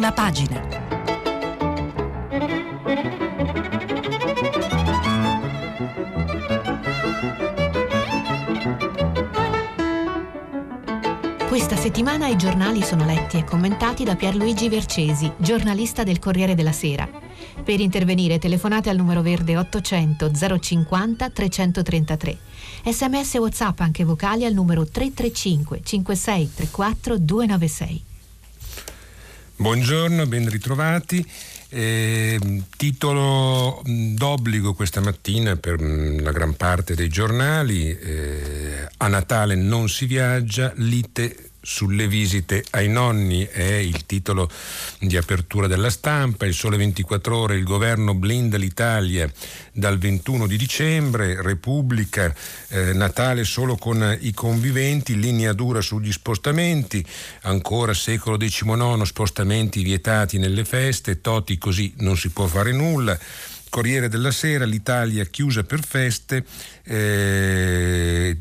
prima pagina. Questa settimana i giornali sono letti e commentati da Pierluigi Vercesi, giornalista del Corriere della Sera. Per intervenire telefonate al numero verde 800 050 333. Sms WhatsApp anche vocali al numero 335 5634 296. Buongiorno, ben ritrovati. Eh, titolo d'obbligo questa mattina per la gran parte dei giornali, eh, a Natale non si viaggia, lite sulle visite ai nonni è il titolo di apertura della stampa, il sole 24 ore, il governo blinda l'Italia dal 21 di dicembre, Repubblica, eh, Natale solo con i conviventi, linea dura sugli spostamenti, ancora secolo XIX, spostamenti vietati nelle feste, Toti così non si può fare nulla. Corriere della Sera, l'Italia chiusa per feste, eh,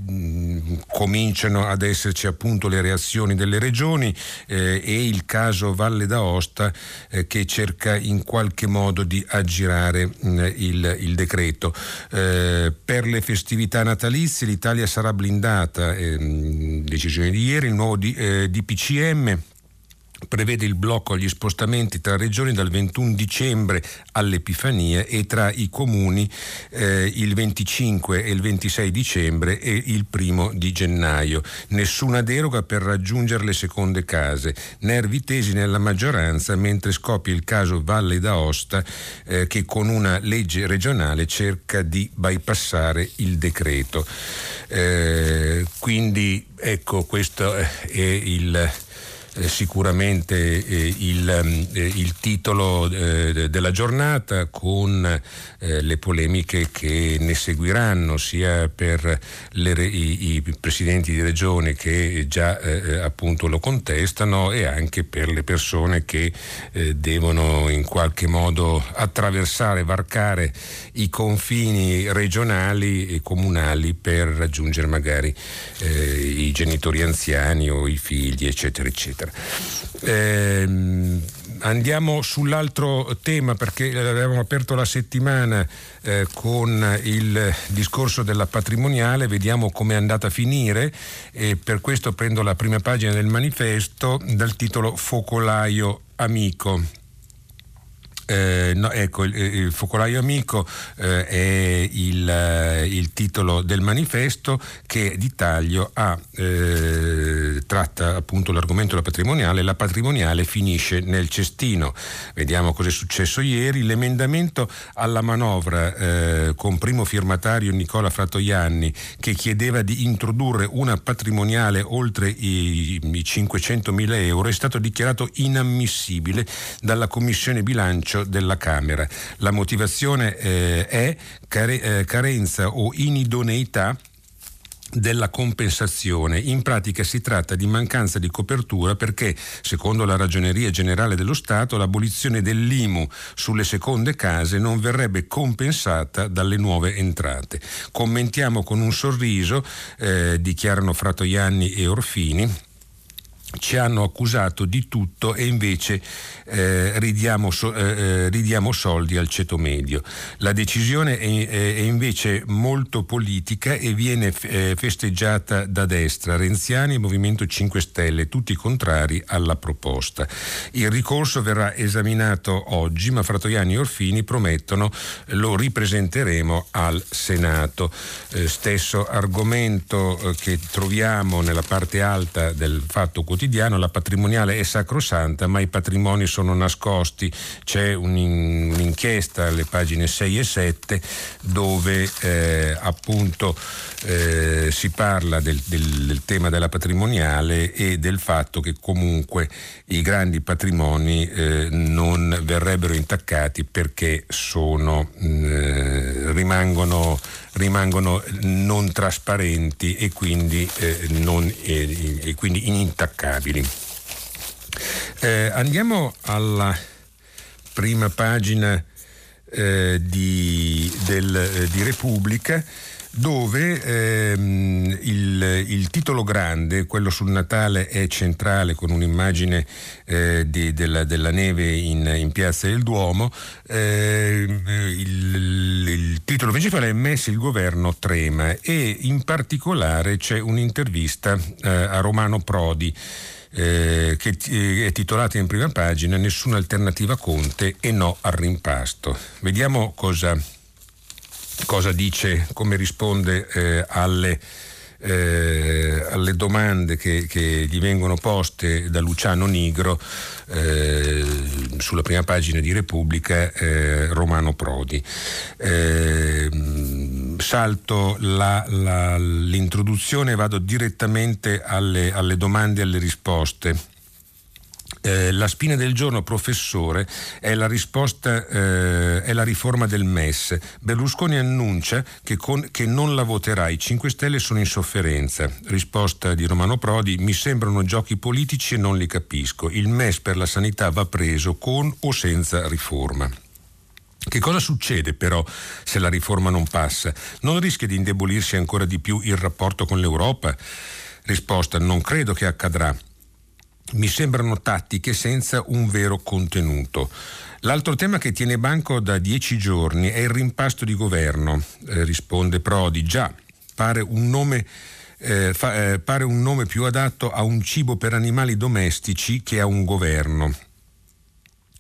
cominciano ad esserci appunto le reazioni delle regioni eh, e il caso Valle d'Aosta eh, che cerca in qualche modo di aggirare mh, il, il, decreto. Eh, per le festività natalizie l'Italia sarà blindata, ehm, decisione di ieri, il nuovo DPCM eh, prevede il blocco agli spostamenti tra regioni dal 21 dicembre all'Epifania e tra i comuni eh, il 25 e il 26 dicembre e il primo di gennaio. Nessuna deroga per raggiungere le seconde case. Nervi tesi nella maggioranza mentre scoppia il caso Valle d'Aosta eh, che con una legge regionale cerca di bypassare il decreto. Eh, quindi ecco questo è il sicuramente eh, il, mm, eh, il, titolo eh, della giornata con eh, le polemiche che ne seguiranno sia per le, i, i, presidenti di regione che già eh, appunto lo contestano e anche per le persone che devono in qualche modo attraversare, varcare i confini regionali e comunali per raggiungere magari i genitori anziani o i figli eccetera eccetera eccetera. Eh, andiamo sull'altro tema perché avevamo aperto la settimana eh, con il discorso della patrimoniale, vediamo come è andata a finire e per questo prendo la prima pagina del manifesto dal titolo Focolaio amico. Eh, no, ecco, il, il, focolaio amico eh, è il, eh, il, titolo del manifesto che di taglio ha, eh, tratta appunto l'argomento della patrimoniale. La patrimoniale finisce nel cestino. Vediamo cosa è successo ieri. L'emendamento alla manovra eh, con primo firmatario Nicola Frattoianni che chiedeva di introdurre una patrimoniale oltre i, i 500 mila euro è stato dichiarato inammissibile dalla Commissione bilancio bilancio della Camera. La motivazione eh, è care- eh, carenza o inidoneità della compensazione. In pratica si tratta di mancanza di copertura perché, secondo la Ragioneria Generale dello Stato, l'abolizione dell'IMU sulle seconde case non verrebbe compensata dalle nuove entrate. Commentiamo con un sorriso, eh, dichiarano Fratoianni e Orfini ci hanno accusato di tutto e invece eh, ridiamo, so, eh, eh, ridiamo, soldi al ceto medio. La decisione è, è invece molto politica e viene eh, festeggiata da destra, Renziani e Movimento 5 Stelle, tutti contrari alla proposta. Il ricorso verrà esaminato oggi, ma Fratoiani e Orfini promettono lo ripresenteremo al Senato. Eh, stesso argomento eh, che troviamo nella parte alta del fatto quotidiano quotidiano la patrimoniale è sacrosanta ma i patrimoni sono nascosti. C'è un'inchiesta alle pagine 6 e 7 dove eh, appunto eh, si parla del, del, del, tema della patrimoniale e del fatto che comunque i grandi patrimoni eh, non verrebbero intaccati perché sono, eh, rimangono rimangono non trasparenti e quindi, eh, non, eh, e quindi inintaccabili. Eh, andiamo alla prima pagina eh, di, del, eh, di, Repubblica. Dove ehm, il, il, titolo grande, quello sul Natale, è centrale con un'immagine eh, di, della, della, neve in, in, Piazza del Duomo. Eh, il, il, titolo principale è Messi il governo trema e in particolare c'è un'intervista eh, a Romano Prodi. Eh, che eh, è titolata in prima pagina Nessuna alternativa Conte e no al rimpasto. Vediamo cosa, cosa dice, come risponde eh, alle, eh, alle, domande che, che, gli vengono poste da Luciano Nigro eh, sulla prima pagina di Repubblica eh, Romano Prodi. Eh, salto la, la, l'introduzione e vado direttamente alle, alle domande e alle risposte. Eh, la spina del giorno, professore, è la risposta, eh, è la riforma del MES. Berlusconi annuncia che, con, che, non la voterà, i 5 Stelle sono in sofferenza. Risposta di Romano Prodi, mi sembrano giochi politici e non li capisco. Il MES per la sanità va preso con o senza riforma. Che cosa succede però se la riforma non passa? Non rischia di indebolirsi ancora di più il rapporto con l'Europa? Risposta, non credo che accadrà mi sembrano tattiche senza un vero contenuto. L'altro tema che tiene banco da dieci giorni è il rimpasto di governo, eh, risponde Prodi. Già, pare un nome... Eh, fa, eh, pare un nome più adatto a un cibo per animali domestici che a un governo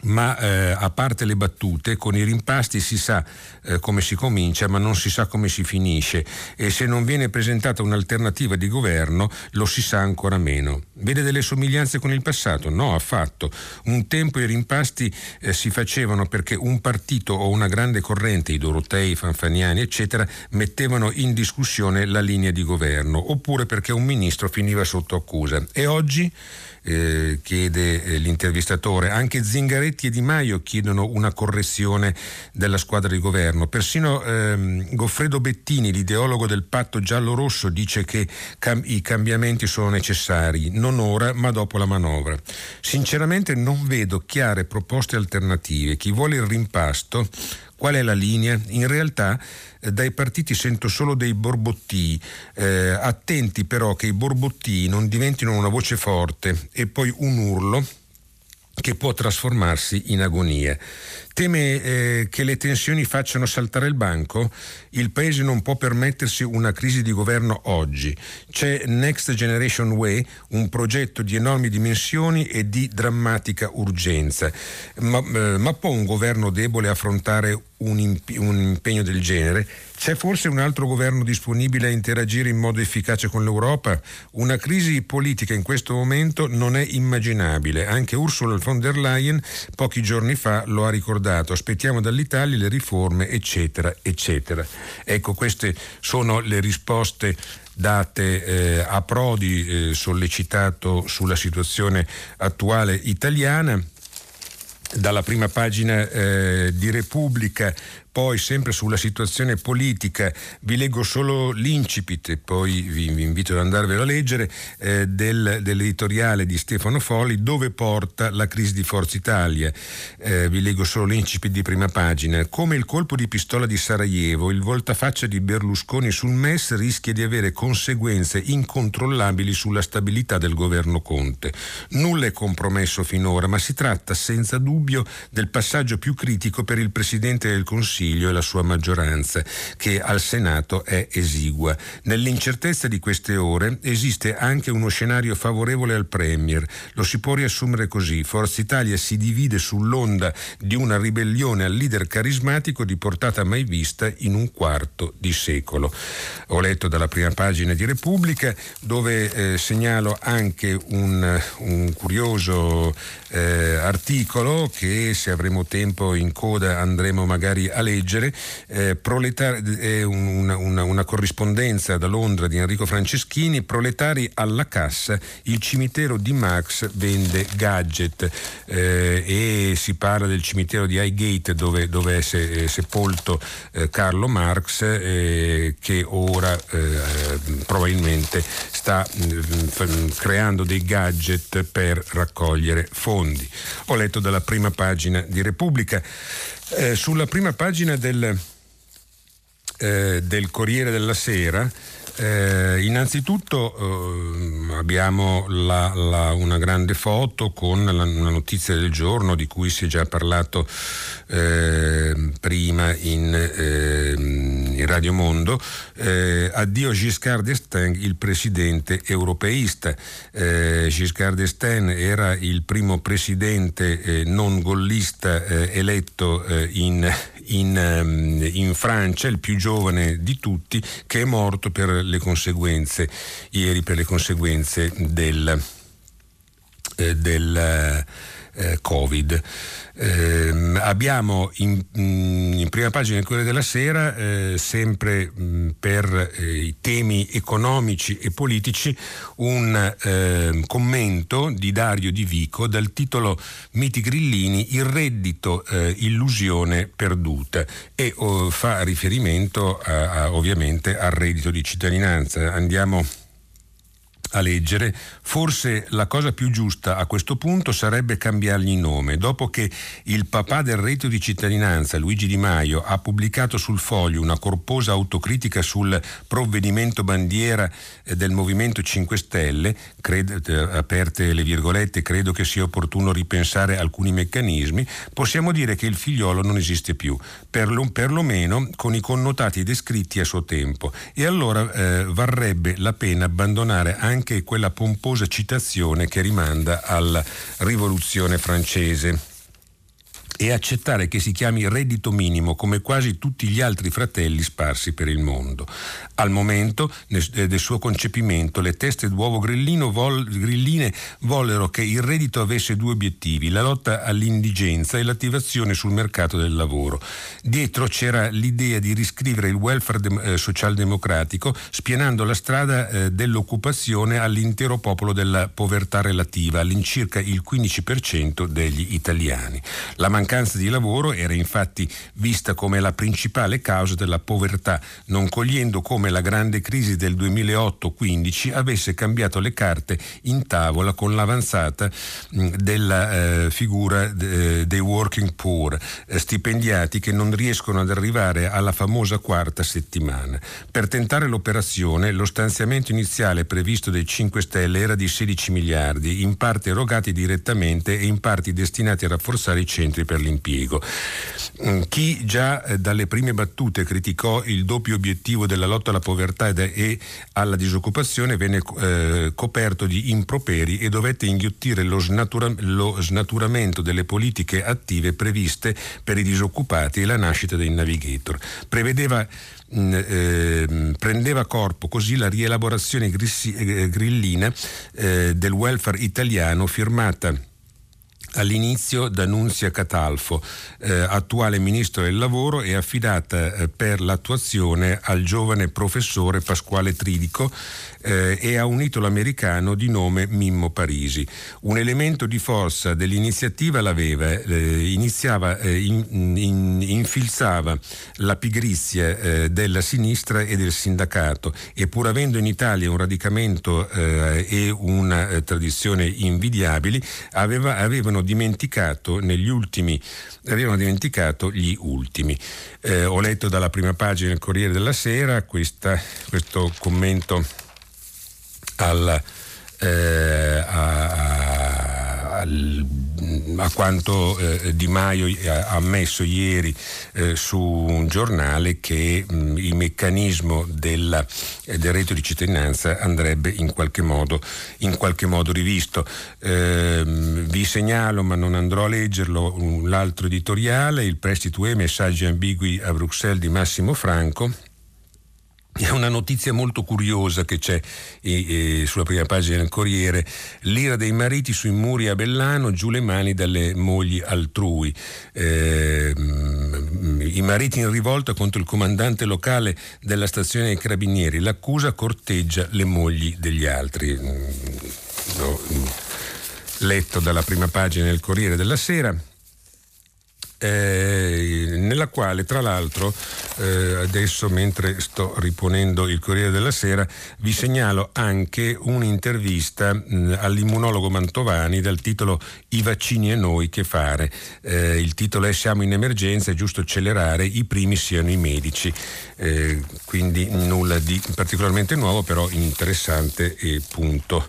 ma eh, a parte le battute, con i rimpasti si sa eh, come si comincia, ma non si sa come si finisce e se non viene presentata un'alternativa di governo lo si sa ancora meno. Vede delle somiglianze con il passato? No, affatto. Un tempo i rimpasti eh, si facevano perché un partito o una grande corrente, i Dorotei, i Fanfaniani, eccetera, mettevano in discussione la linea di governo, oppure perché un ministro finiva sotto accusa. E oggi? eh, chiede eh, l'intervistatore. Anche Zingaretti e Di Maio chiedono una correzione della squadra di governo. Persino ehm, Goffredo Bettini, l'ideologo del patto giallo-rosso, dice che cam- i cambiamenti sono necessari, non ora ma dopo la manovra. Sinceramente non vedo chiare proposte alternative. Chi vuole il rimpasto Qual è la linea? In realtà eh, dai partiti sento solo dei borbottii, eh, attenti però che i borbottii non diventino una voce forte e poi un urlo che può trasformarsi in agonia. Teme eh, che le tensioni facciano saltare il banco? Il Paese non può permettersi una crisi di governo oggi. C'è Next Generation Way, un progetto di enormi dimensioni e di drammatica urgenza. Ma, eh, ma può un governo debole affrontare un, imp- un impegno del genere? C'è forse un altro governo disponibile a interagire in modo efficace con l'Europa? Una crisi politica in questo momento non è immaginabile. Anche Ursula von der Leyen pochi giorni fa lo ha ricordato. Aspettiamo dall'Italia le riforme, eccetera, eccetera. Ecco, queste sono le risposte date eh, a Prodi, eh, sollecitato sulla situazione attuale italiana. Dalla prima pagina eh, di Repubblica poi sempre sulla situazione politica vi leggo solo l'incipit e poi vi, vi invito ad andarvelo a leggere eh, del, dell'editoriale di Stefano Folli dove porta la crisi di Forza Italia. Eh, vi leggo solo l'incipit di prima pagina. Come il colpo di pistola di Sarajevo, il voltafaccia di Berlusconi sul MES rischia di avere conseguenze incontrollabili sulla stabilità del governo Conte. Nulla è compromesso finora, ma si tratta senza dubbio del passaggio più critico per il Presidente del Consiglio Consiglio e la sua maggioranza, che al Senato è esigua. Nell'incertezza di queste ore esiste anche uno scenario favorevole al Premier. Lo si può riassumere così. Forza Italia si divide sull'onda di una ribellione al leader carismatico di portata mai vista in un quarto di secolo. Ho letto dalla prima pagina di Repubblica dove eh, segnalo anche un, un curioso eh, articolo che se avremo tempo in coda andremo magari a leggere, eh, proletari, è una, una, una, corrispondenza da Londra di Enrico Franceschini, proletari alla cassa, il cimitero di Marx vende gadget eh, e si parla del cimitero di Highgate dove, dove è se, sepolto eh, Carlo Marx eh, che ora eh, probabilmente sta mh, creando dei gadget per raccogliere fondi. Ho letto dalla prima pagina di Repubblica. Eh, sulla prima pagina del, eh, del Corriere della Sera eh, innanzitutto eh, abbiamo la, la, una grande foto con la, una notizia del giorno di cui si è già parlato eh, prima in, ehm, in, Radio Mondo. Eh, addio Giscard d'Estaing, il presidente europeista. Eh, Giscard d'Estaing era il primo presidente eh, non gollista eletto in, in, ehm, in, Francia, il più giovane di tutti, che è morto per le conseguenze, ieri per le conseguenze del, eh, del eh, Covid. Eh, abbiamo in, mm, in, prima pagina del Corriere della Sera, eh, sempre mh, mm, per eh, i temi economici e politici, un ehm, commento di Dario Di Vico dal titolo Miti Grillini, il reddito eh, illusione perduta e oh, fa riferimento a, a, ovviamente al reddito di cittadinanza. Andiamo a leggere, forse la cosa più giusta a questo punto sarebbe cambiargli nome. Dopo che il papà del reddito di cittadinanza, Luigi Di Maio, ha pubblicato sul foglio una corposa autocritica sul provvedimento bandiera eh, del Movimento 5 Stelle, credo, eh, aperte le virgolette, credo che sia opportuno ripensare alcuni meccanismi, possiamo dire che il figliolo non esiste più, perlo, perlomeno con i connotati descritti a suo tempo. E allora eh, varrebbe la pena abbandonare anche anche quella pomposa citazione che rimanda alla rivoluzione francese e accettare che si chiami reddito minimo come quasi tutti gli altri fratelli sparsi per il mondo. Al momento eh, del suo concepimento le teste d'uovo vol, grilline vollero che il reddito avesse due obiettivi, la lotta all'indigenza e l'attivazione sul mercato del lavoro. Dietro c'era l'idea di riscrivere il welfare de- eh, socialdemocratico spianando la strada eh, dell'occupazione all'intero popolo della povertà relativa, all'incirca il 15% degli italiani. La mancanza di lavoro era infatti vista come la principale causa della povertà, non cogliendo come la grande crisi del 2008-15 avesse cambiato le carte in tavola con l'avanzata della eh, figura de, dei working poor, eh, stipendiati che non riescono ad arrivare alla famosa quarta settimana. Per tentare l'operazione lo stanziamento iniziale previsto dai 5 Stelle era di 16 miliardi, in parte erogati direttamente e in parte destinati a rafforzare i centri per l'impiego. Mm, chi già eh, dalle prime battute criticò il doppio obiettivo della lotta alla povertà e alla disoccupazione venne eh, coperto di improperi e dovette inghiottire lo, snatura- lo snaturamento delle politiche attive previste per i disoccupati e la nascita dei navigator. Prevedeva eh, prendeva corpo così la rielaborazione grissi, eh, grillina eh, del welfare italiano firmata all'inizio da Nunzia Catalfo, eh, attuale ministro del lavoro e affidata eh, per l'attuazione al giovane professore Pasquale Tridico eh, e un italo americano di nome Mimmo Parisi. Un elemento di forza dell'iniziativa l'aveva, eh, iniziava, eh, in, in, infilzava la pigrizia eh, della sinistra e del sindacato e pur avendo in Italia un radicamento eh, e una eh, tradizione invidiabili, aveva, avevano dimenticato ultimi avevano dimenticato gli ultimi. Ho letto dalla prima pagina del Corriere della Sera questa, questo commento al, eh, a, a, a, quanto eh, Di Maio ha ammesso ieri eh, su un giornale che mh, il meccanismo della, eh, del reddito di cittadinanza andrebbe in qualche modo, in qualche modo rivisto. Ehm, vi segnalo, ma non andrò a leggerlo, un, l'altro editoriale, il prestito e messaggi ambigui a Bruxelles di Massimo Franco è una notizia molto curiosa che c'è eh, sulla prima pagina del Corriere. L'ira dei mariti sui muri a Bellano, giù le mani dalle mogli altrui. Eh, I mariti in rivolta contro il comandante locale della stazione dei carabinieri. L'accusa corteggia le mogli degli altri. No, letto dalla prima pagina del Corriere della Sera. Eh, nella quale tra l'altro eh, adesso mentre sto riponendo il Corriere della Sera vi segnalo anche un'intervista mh, all'immunologo Mantovani dal titolo I vaccini e noi che fare. Eh, il titolo è Siamo in emergenza, è giusto accelerare, i primi siano i medici. Eh, quindi nulla di particolarmente nuovo però interessante e punto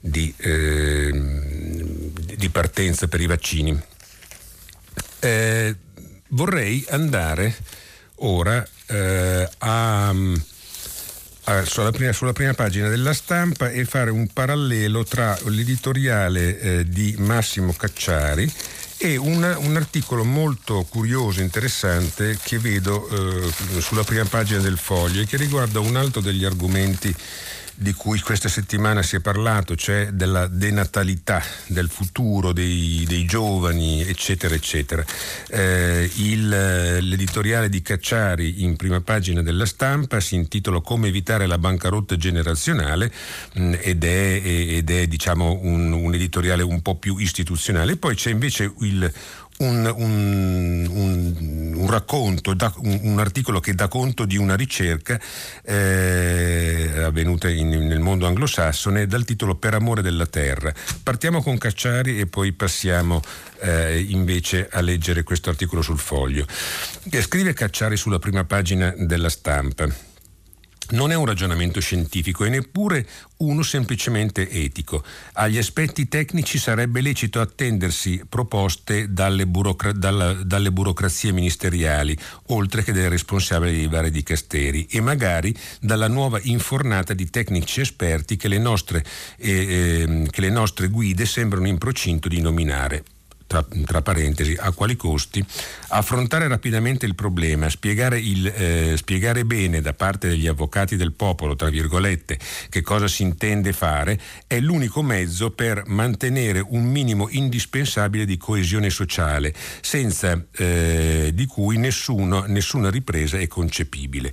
di, ehm, di partenza per i vaccini. Eh, vorrei andare ora eh, a, a, sulla, prima, sulla, prima, pagina della stampa e fare un parallelo tra l'editoriale eh, di Massimo Cacciari e una, un articolo molto curioso, interessante che vedo eh, sulla prima pagina del foglio e che riguarda un altro degli argomenti di cui questa settimana si è parlato, cioè della denatalità, del futuro dei, dei giovani, eccetera, eccetera. Eh, il, l'editoriale di Cacciari in prima pagina della stampa si intitola Come evitare la bancarotta generazionale mh, mm, ed è, ed è diciamo, un, un editoriale un po' più istituzionale. Poi c'è invece il un, un, un, un racconto, un, articolo che dà conto di una ricerca eh, avvenuta in, nel mondo anglosassone dal titolo Per amore della terra. Partiamo con Cacciari e poi passiamo eh, invece a leggere questo articolo sul foglio. Scrive Cacciari sulla prima pagina della stampa. Non è un ragionamento scientifico e neppure uno semplicemente etico. Agli aspetti tecnici sarebbe lecito attendersi proposte dalle, burocra- dalla, dalle burocrazie ministeriali, oltre che dai responsabili dei vari dicasteri, e magari dalla nuova infornata di tecnici esperti che le nostre, eh, eh, che le nostre guide sembrano in procinto di nominare tra, tra, parentesi, a quali costi, affrontare rapidamente il problema, spiegare, il, eh, spiegare, bene da parte degli avvocati del popolo, tra virgolette, che cosa si intende fare, è l'unico mezzo per mantenere un minimo indispensabile di coesione sociale, senza eh, di cui nessuno, nessuna ripresa è concepibile.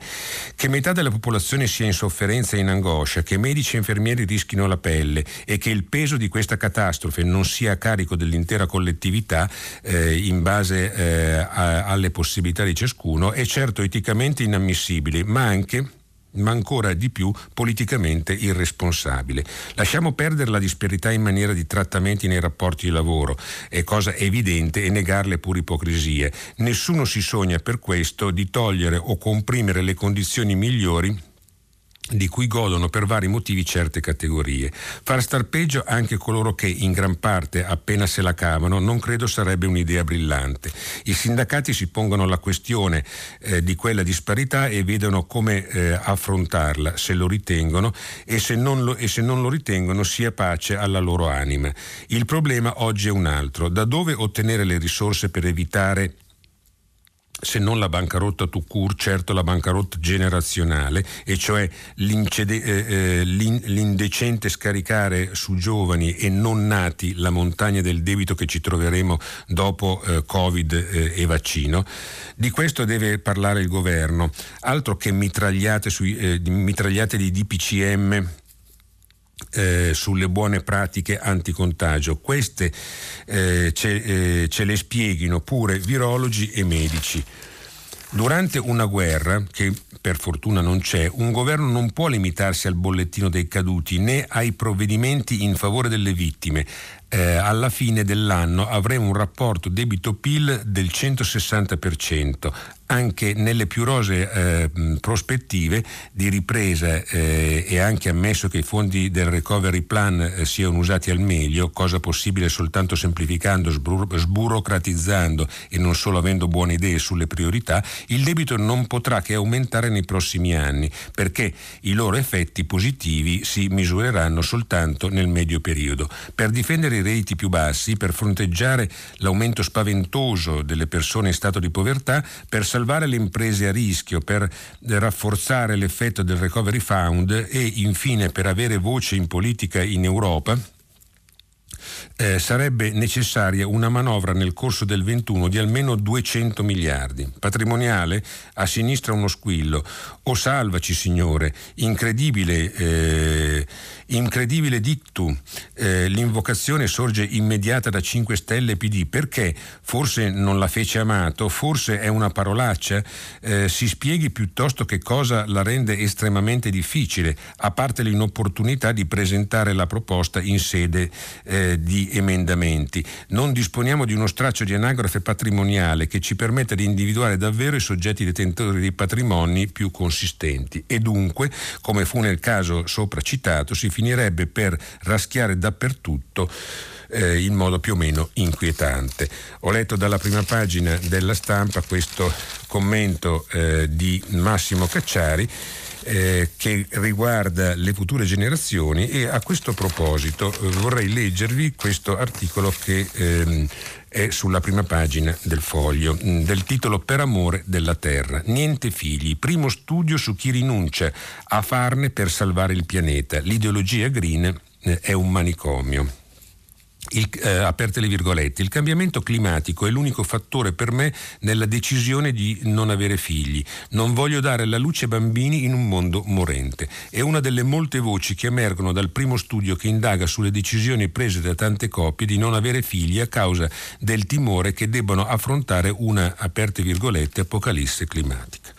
Che metà della popolazione sia in sofferenza e in angoscia, che medici e infermieri rischino la pelle e che il peso di questa catastrofe non sia a carico dell'intera collettività, attività eh, in base eh, a, alle possibilità di ciascuno è certo eticamente inammissibile, ma anche ma ancora di più politicamente irresponsabile. Lasciamo perdere la disparità in maniera di trattamenti nei rapporti di lavoro, è cosa evidente, e negarle pure ipocrisie. Nessuno si sogna per questo di togliere o comprimere le condizioni migliori di cui godono per vari motivi certe categorie. Far star peggio anche coloro che in gran parte appena se la cavano non credo sarebbe un'idea brillante. I sindacati si pongono la questione eh, di quella disparità e vedono come eh, affrontarla, se lo ritengono e se, lo, e se non lo ritengono sia pace alla loro anima. Il problema oggi è un altro. Da dove ottenere le risorse per evitare se non la bancarotta to court, certo la bancarotta generazionale, e cioè eh, eh, l'indecente scaricare su giovani e non nati la montagna del debito che ci troveremo dopo eh, Covid eh, e vaccino. Di questo deve parlare il governo, altro che mitragliate, sui, eh, mitragliate di DPCM eh, sulle buone pratiche anticontagio. Queste eh, ce, eh, ce le spieghino pure virologi e medici. Durante una guerra, che per fortuna non c'è, un governo non può limitarsi al bollettino dei caduti né ai provvedimenti in favore delle vittime. Eh, alla fine dell'anno avremo un rapporto debito-PIL del 160% anche nelle più rose eh, prospettive di ripresa eh, e anche ammesso che i fondi del recovery plan eh, siano usati al meglio, cosa possibile soltanto semplificando, sbur- sburocratizzando e non solo avendo buone idee sulle priorità, il debito non potrà che aumentare nei prossimi anni perché i loro effetti positivi si misureranno soltanto nel medio periodo. Per difendere i redditi più bassi, per fronteggiare l'aumento spaventoso delle persone in stato di povertà, per salvare le imprese a rischio, per rafforzare l'effetto del Recovery Fund e infine per avere voce in politica in Europa eh, sarebbe necessaria una manovra nel corso del 21 di almeno 200 miliardi. Patrimoniale, a sinistra uno squillo. O salvaci, signore, incredibile, eh, incredibile dictu. Eh, l'invocazione sorge immediata da 5 Stelle PD. Perché? Forse non la fece Amato, forse è una parolaccia. Eh, si spieghi piuttosto che cosa la rende estremamente difficile, a parte l'inopportunità di presentare la proposta in sede eh, di emendamenti. Non disponiamo di uno straccio di anagrafe patrimoniale che ci permetta di individuare davvero i soggetti detentori dei patrimoni più consistenti e dunque, come fu nel caso sopra citato, si finirebbe per raschiare dappertutto eh, in modo più o meno inquietante. Ho letto dalla prima pagina della stampa questo commento eh, di Massimo Cacciari eh, che riguarda le future generazioni e a questo proposito eh, vorrei leggervi questo articolo che ehm, è sulla prima pagina del foglio, mm, del titolo Per amore della terra. Niente figli, primo studio su chi rinuncia a farne per salvare il pianeta. L'ideologia green eh, è un manicomio. Il, eh, aperte le virgolette, il cambiamento climatico è l'unico fattore per me nella decisione di non avere figli. Non voglio dare alla luce bambini in un mondo morente. È una delle molte voci che emergono dal primo studio che indaga sulle decisioni prese da tante coppie di non avere figli a causa del timore che debbano affrontare una, aperte virgolette, apocalisse climatica.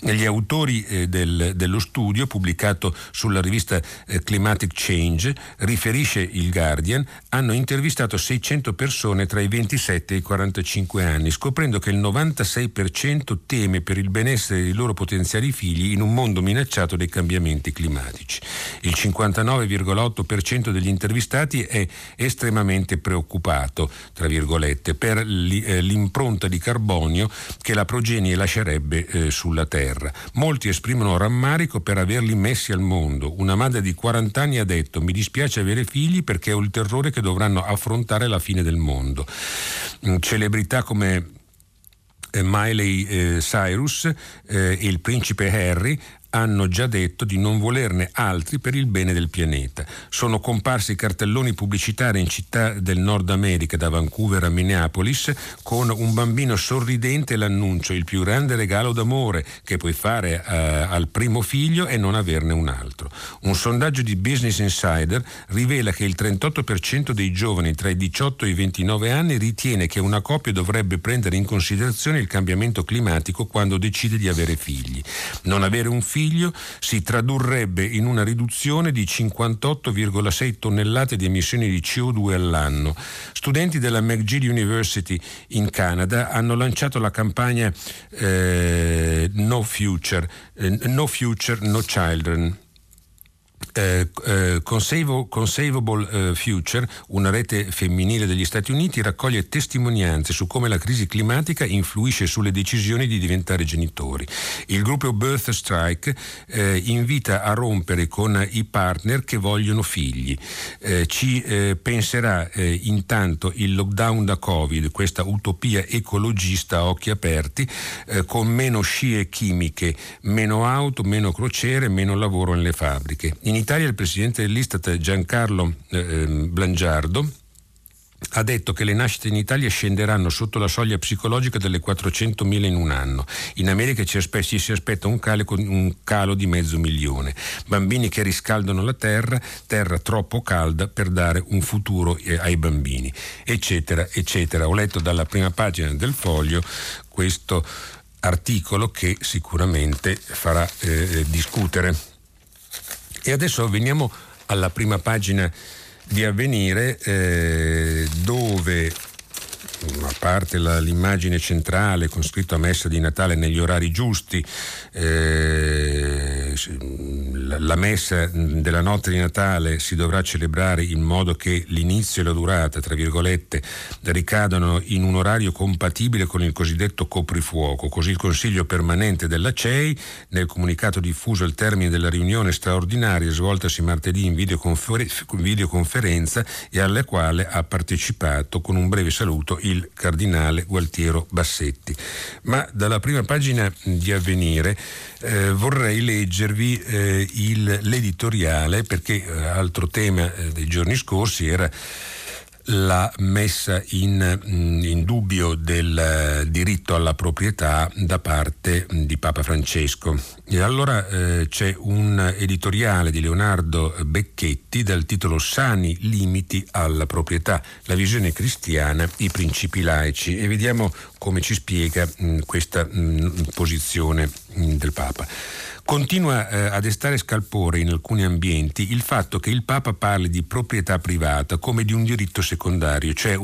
Gli autori eh, del, dello studio, pubblicato sulla rivista eh, Climatic Change, riferisce il Guardian, hanno intervistato 600 persone tra i 27 e i 45 anni, scoprendo che il 96% teme per il benessere dei loro potenziali figli in un mondo minacciato dai cambiamenti climatici. Il 59,8% degli intervistati è estremamente preoccupato, tra virgolette, per eh, l'impronta di carbonio che la progenie lascerebbe eh, sulla Terra. Molti esprimono rammarico per averli messi al mondo. Una madre di 40 anni ha detto mi dispiace avere figli perché ho il terrore che dovranno affrontare la fine del mondo. Mm, celebrità come eh, Miley eh, Cyrus eh, e il principe Harry hanno già detto di non volerne altri per il bene del pianeta. Sono comparsi cartelloni pubblicitari in città del Nord America, da Vancouver a Minneapolis, con un bambino sorridente l'annuncio il più grande regalo d'amore che puoi fare eh, al primo figlio è non averne un altro. Un sondaggio di Business Insider rivela che il 38% dei giovani tra i 18 e i 29 anni ritiene che una coppia dovrebbe prendere in considerazione il cambiamento climatico quando decide di avere figli. Non avere un figlio figlio si tradurrebbe in una riduzione di 58,6 tonnellate di emissioni di CO2 all'anno. Studenti della McGill University in Canada hanno lanciato la campagna eh, No Future, eh, No Future, No Children eh, eh, Consavable eh, Future, una rete femminile degli Stati Uniti, raccoglie testimonianze su come la crisi climatica influisce sulle decisioni di diventare genitori. Il gruppo Birth Strike eh, invita a rompere con i partner che vogliono figli. Eh, ci eh, penserà intanto il lockdown da Covid, questa utopia ecologista a occhi aperti, con meno scie chimiche, meno auto, meno crociere, meno lavoro nelle fabbriche. In Italia il presidente dell'Istat Giancarlo eh, ehm, Blangiardo ha detto che le nascite in Italia scenderanno sotto la soglia psicologica delle 400.000 in un anno. In America ci, si aspetta un calo, un calo, di mezzo milione. Bambini che riscaldano la terra, terra troppo calda per dare un futuro eh, ai bambini, eccetera, eccetera. Ho letto dalla prima pagina del foglio questo articolo che sicuramente farà eh, discutere. E adesso veniamo alla prima pagina di Avvenire eh, dove a parte la, l'immagine centrale con scritto a messa di Natale negli orari giusti, eh, la, la, messa della notte di Natale si dovrà celebrare in modo che l'inizio e la durata, tra virgolette, ricadano in un orario compatibile con il cosiddetto coprifuoco. Così il Consiglio permanente della CEI, nel comunicato diffuso al termine della riunione straordinaria svoltasi martedì in videoconfer- videoconferenza e alla quale ha partecipato con un breve saluto il cardinale Gualtiero Bassetti. Ma dalla prima pagina di Avvenire eh, vorrei leggervi eh, il, l'editoriale perché eh, altro tema eh, dei giorni scorsi era la messa in, mm, in, dubbio del eh, diritto alla proprietà da parte mm, di Papa Francesco. E allora eh, c'è un editoriale di Leonardo Becchetti dal titolo Sani limiti alla proprietà, la visione cristiana, i principi laici e vediamo come ci spiega mh, mm, questa mh, posizione mh, del Papa. Continua eh, a destare scalpore in alcuni ambienti il fatto che il Papa parli di proprietà privata come di un diritto secondario, cioè,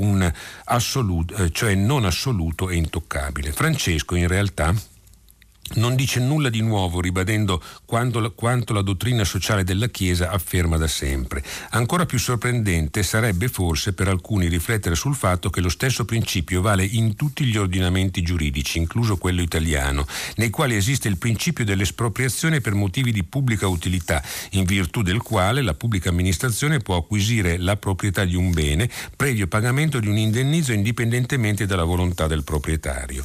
assoluto, eh, cioè non assoluto e intoccabile. Francesco in realtà non dice nulla di nuovo ribadendo quanto, quanto, la dottrina sociale della Chiesa afferma da sempre. Ancora più sorprendente sarebbe forse per alcuni riflettere sul fatto che lo stesso principio vale in tutti gli ordinamenti giuridici, incluso quello italiano, nei quali esiste il principio dell'espropriazione per motivi di pubblica utilità, in virtù del quale la pubblica amministrazione può acquisire la proprietà di un bene previo pagamento di un indennizzo indipendentemente dalla volontà del proprietario.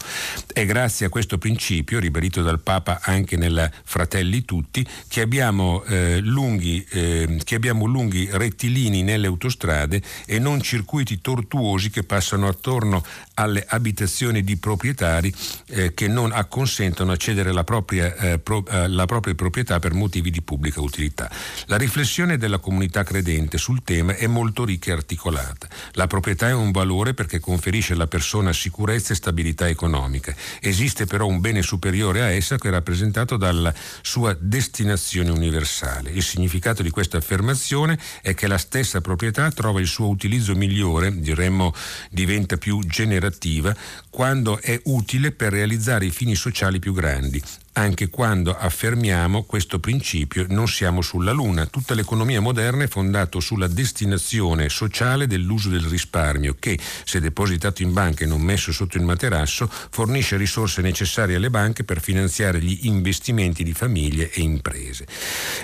È grazie a questo principio, ribadito scritto dal Papa anche nella Fratelli Tutti, che abbiamo, eh, lunghi, eh, che abbiamo lunghi rettilini nelle autostrade e non circuiti tortuosi che passano attorno alle abitazioni di proprietari eh, che non acconsentono a cedere la propria, eh, pro, eh, la propria proprietà per motivi di pubblica utilità. La riflessione della comunità credente sul tema è molto ricca e articolata. La proprietà è un valore perché conferisce alla persona sicurezza e stabilità economica. Esiste però un bene superiore a essa che è rappresentato dalla sua destinazione universale. Il significato di questa affermazione è che la stessa proprietà trova il suo utilizzo migliore, diremmo diventa più generativa, quando è utile per realizzare i fini sociali più grandi, anche quando affermiamo questo principio non siamo sulla Luna. Tutta l'economia moderna è fondata sulla destinazione sociale dell'uso del risparmio che, se depositato in banca e non messo sotto il materasso, fornisce risorse necessarie alle banche per finanziare gli investimenti di famiglie e imprese.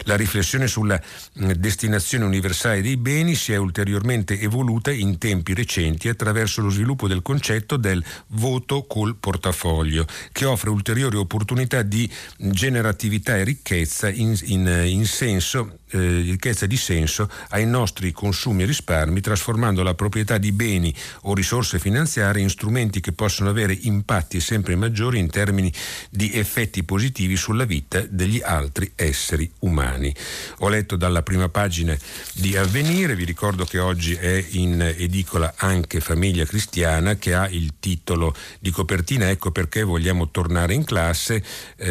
La riflessione sulla destinazione universale dei beni si è ulteriormente evoluta in tempi recenti attraverso lo sviluppo del concetto del voto col portafoglio, che offre ulteriori opportunità di generatività e ricchezza in, in, in senso eh, ricchezza di senso ai nostri consumi e risparmi, trasformando la proprietà di beni o risorse finanziarie in strumenti che possono avere impatti sempre maggiori in termini di effetti positivi sulla vita degli altri esseri umani. Ho letto dalla prima pagina di Avvenire, vi ricordo che oggi è in edicola anche Famiglia Cristiana che ha il titolo di copertina Ecco perché vogliamo tornare in classe, eh,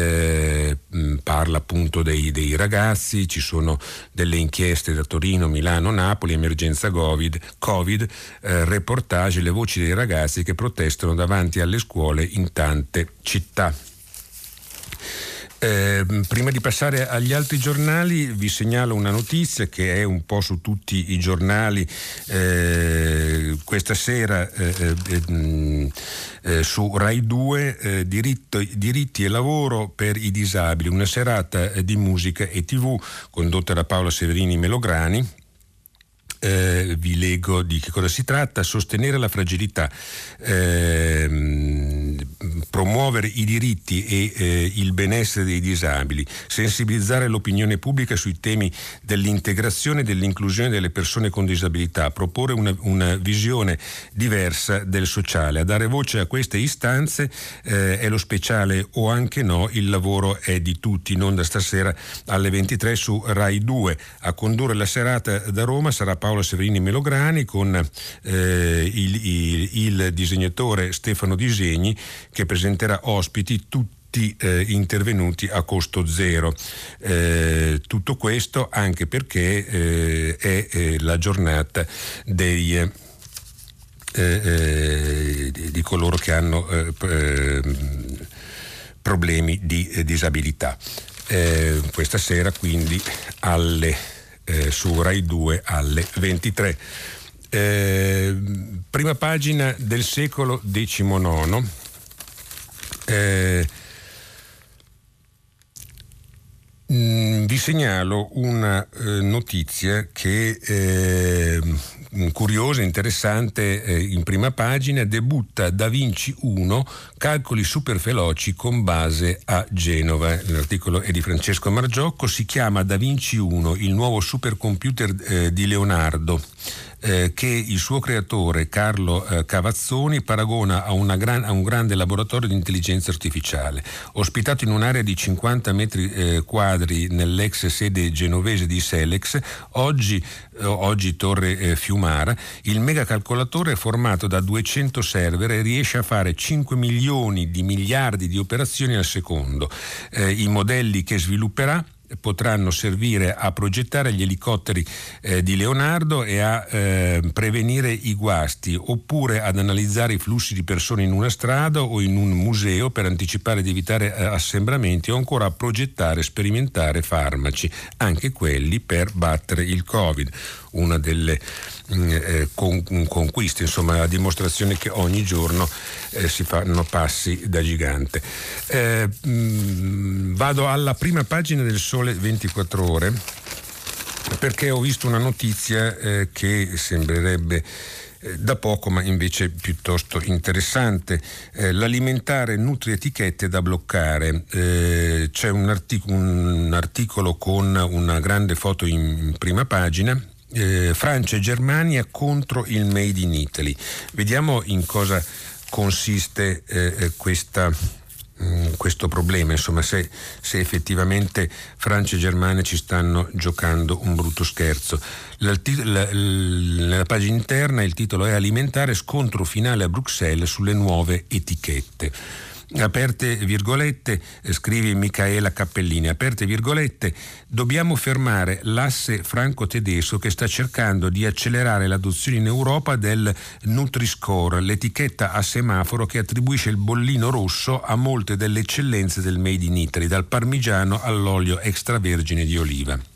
parla appunto dei, dei ragazzi, ci sono delle inchieste da Torino, Milano, Napoli, emergenza Covid, COVID eh, reportage, le voci dei ragazzi che protestano davanti alle scuole in tante città. Eh, prima di passare agli altri giornali vi segnalo una notizia che è un po' su tutti i giornali eh, questa sera eh, eh, mm, eh su Rai 2 eh, diritto, diritti e lavoro per i disabili, una serata di musica e tv condotta da Paola Severini Melograni eh, vi leggo di che cosa si tratta, sostenere la fragilità, eh, promuovere i diritti e eh, il benessere dei disabili, sensibilizzare l'opinione pubblica sui temi dell'integrazione e dell'inclusione delle persone con disabilità, proporre una, una visione diversa del sociale. A dare voce a queste istanze eh, è lo speciale o anche no, il lavoro è di tutti, non da stasera alle 23 su Rai 2. A condurre la serata da Roma sarà Paolo Paola Severini Melograni con eh, il, il, il disegnatore Stefano Disegni che presenterà ospiti tutti eh, intervenuti a costo zero. Eh, tutto questo anche perché eh, è eh, la giornata dei, eh, eh, di coloro che hanno problemi di disabilità. questa sera quindi alle eh, su Rai 2 alle 23. Eh, prima pagina del secolo XIX. Eh, mm, vi segnalo una eh, notizia che eh, curiosa, interessante, eh, in prima pagina, debutta Da Vinci 1, calcoli super veloci con base a Genova. L'articolo è di Francesco Margiocco, si chiama Da Vinci 1, il nuovo supercomputer eh, di Leonardo eh, che il suo creatore Carlo eh, Cavazzoni paragona a, gran, a, un grande laboratorio di intelligenza artificiale. Ospitato in un'area di 50 metri eh, quadri nell'ex sede genovese di Selex, oggi, eh, oggi Torre eh, Fiumara, il megacalcolatore è formato da 200 server e riesce a fare 5 milioni di miliardi di operazioni al secondo. I modelli che svilupperà potranno servire a progettare gli elicotteri eh, di Leonardo e a eh, prevenire i guasti oppure ad analizzare i flussi di persone in una strada o in un museo per anticipare ed evitare eh, assembramenti o ancora a progettare e sperimentare farmaci, anche quelli per battere il Covid. Una delle mm, eh, con, conquiste, insomma la dimostrazione che ogni giorno eh, si fanno passi da gigante. Eh, mh, mm, vado alla prima pagina del Sole 24 ore perché ho visto una notizia eh, che sembrerebbe eh, da poco ma invece piuttosto interessante. Eh, l'alimentare nutri etichette da bloccare. Eh, c'è un, artic- un, articolo con una grande foto in, in prima pagina eh, Francia e Germania contro il Made in Italy. Vediamo in cosa consiste eh, eh questa, mh, mm, questo problema, insomma se, se, effettivamente Francia e Germania ci stanno giocando un brutto scherzo. La, la, nella pagina interna il titolo è Alimentare scontro finale a Bruxelles sulle nuove etichette aperte virgolette, scrive Michaela Cappellini, aperte virgolette, dobbiamo fermare l'asse franco-tedesco che sta cercando di accelerare l'adozione in Europa del Nutri-Score, l'etichetta a semaforo che attribuisce il bollino rosso a molte delle eccellenze del Made in Italy, dal parmigiano all'olio extravergine di oliva.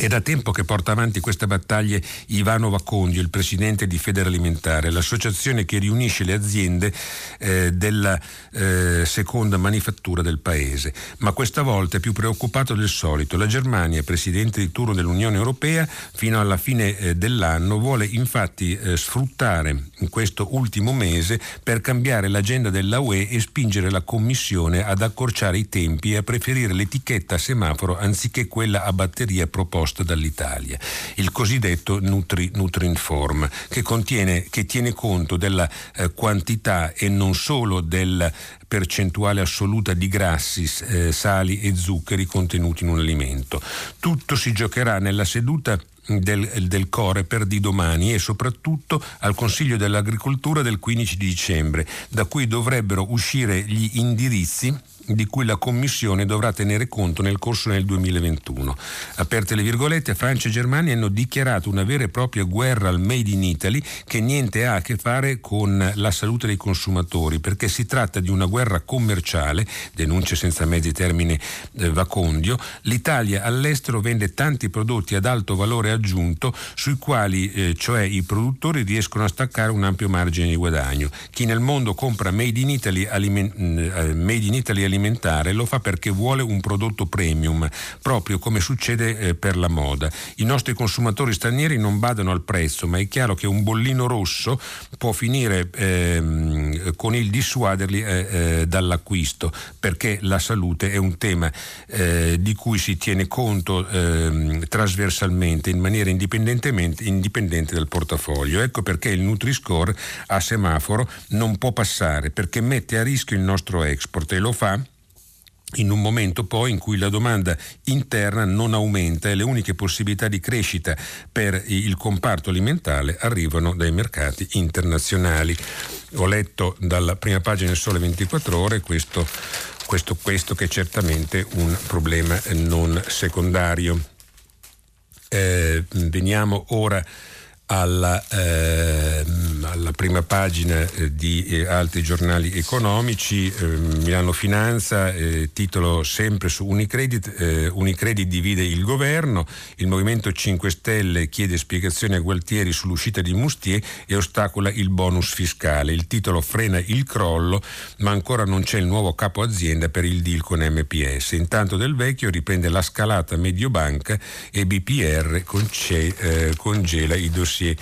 È da tempo che porta avanti queste battaglie Ivano Vacondio, il presidente di Federalimentare, l'associazione che riunisce le aziende eh, della eh, seconda manifattura del paese. Ma questa volta è più preoccupato del solito. La Germania, presidente di turno dell'Unione Europea, fino alla fine eh, dell'anno vuole infatti eh, sfruttare questo ultimo mese per cambiare l'agenda della UE e spingere la Commissione ad accorciare i tempi e a preferire l'etichetta a semaforo anziché quella a batteria proposta proposta dall'Italia, il cosiddetto Nutri, Nutrinform, che, contiene, che tiene conto della eh, quantità e non solo della percentuale assoluta di grassi, eh, sali e zuccheri contenuti in un alimento. Tutto si giocherà nella seduta del, del Coreper di domani e soprattutto al Consiglio dell'Agricoltura del 15 dicembre, da cui dovrebbero uscire gli indirizzi di cui la Commissione dovrà tenere conto nel corso del 2021. Aperte le virgolette, Francia e Germania hanno dichiarato una vera e propria guerra al Made in Italy che niente ha a che fare con la salute dei consumatori, perché si tratta di una guerra commerciale, denuncia senza mezzi termine eh, Vacondio, l'Italia all'estero vende tanti prodotti ad alto valore aggiunto sui quali eh, cioè i produttori riescono a staccare un ampio margine di guadagno. Chi nel mondo compra Made in Italy, aliment- eh, made in Italy alimentare lo fa perché vuole un prodotto premium, proprio come succede eh, per la moda. I nostri consumatori stranieri non badano al prezzo, ma è chiaro che un bollino rosso può finire ehm, con il dissuaderli eh, eh, dall'acquisto, perché la salute è un tema eh, di cui si tiene conto ehm, trasversalmente in maniera indipendente dal portafoglio. Ecco perché il Nutri-Score a semaforo non può passare, perché mette a rischio il nostro export e lo fa in un momento poi in cui la domanda interna non aumenta e le uniche possibilità di crescita per il comparto alimentare arrivano dai mercati internazionali. Ho letto dalla prima pagina del Sole 24 ore questo, questo, questo che è certamente un problema non secondario. Eh, veniamo ora alla, eh, alla prima pagina eh, di eh, altri giornali economici, eh, Milano Finanza, eh, titolo sempre su Unicredit, eh, Unicredit divide il governo, il Movimento 5 Stelle chiede spiegazioni a Gualtieri sull'uscita di Mustier e ostacola il bonus fiscale. Il titolo frena il crollo, ma ancora non c'è il nuovo capo azienda per il deal con MPS. Intanto Del Vecchio riprende la scalata Mediobanca e BPR congela i dossier dossier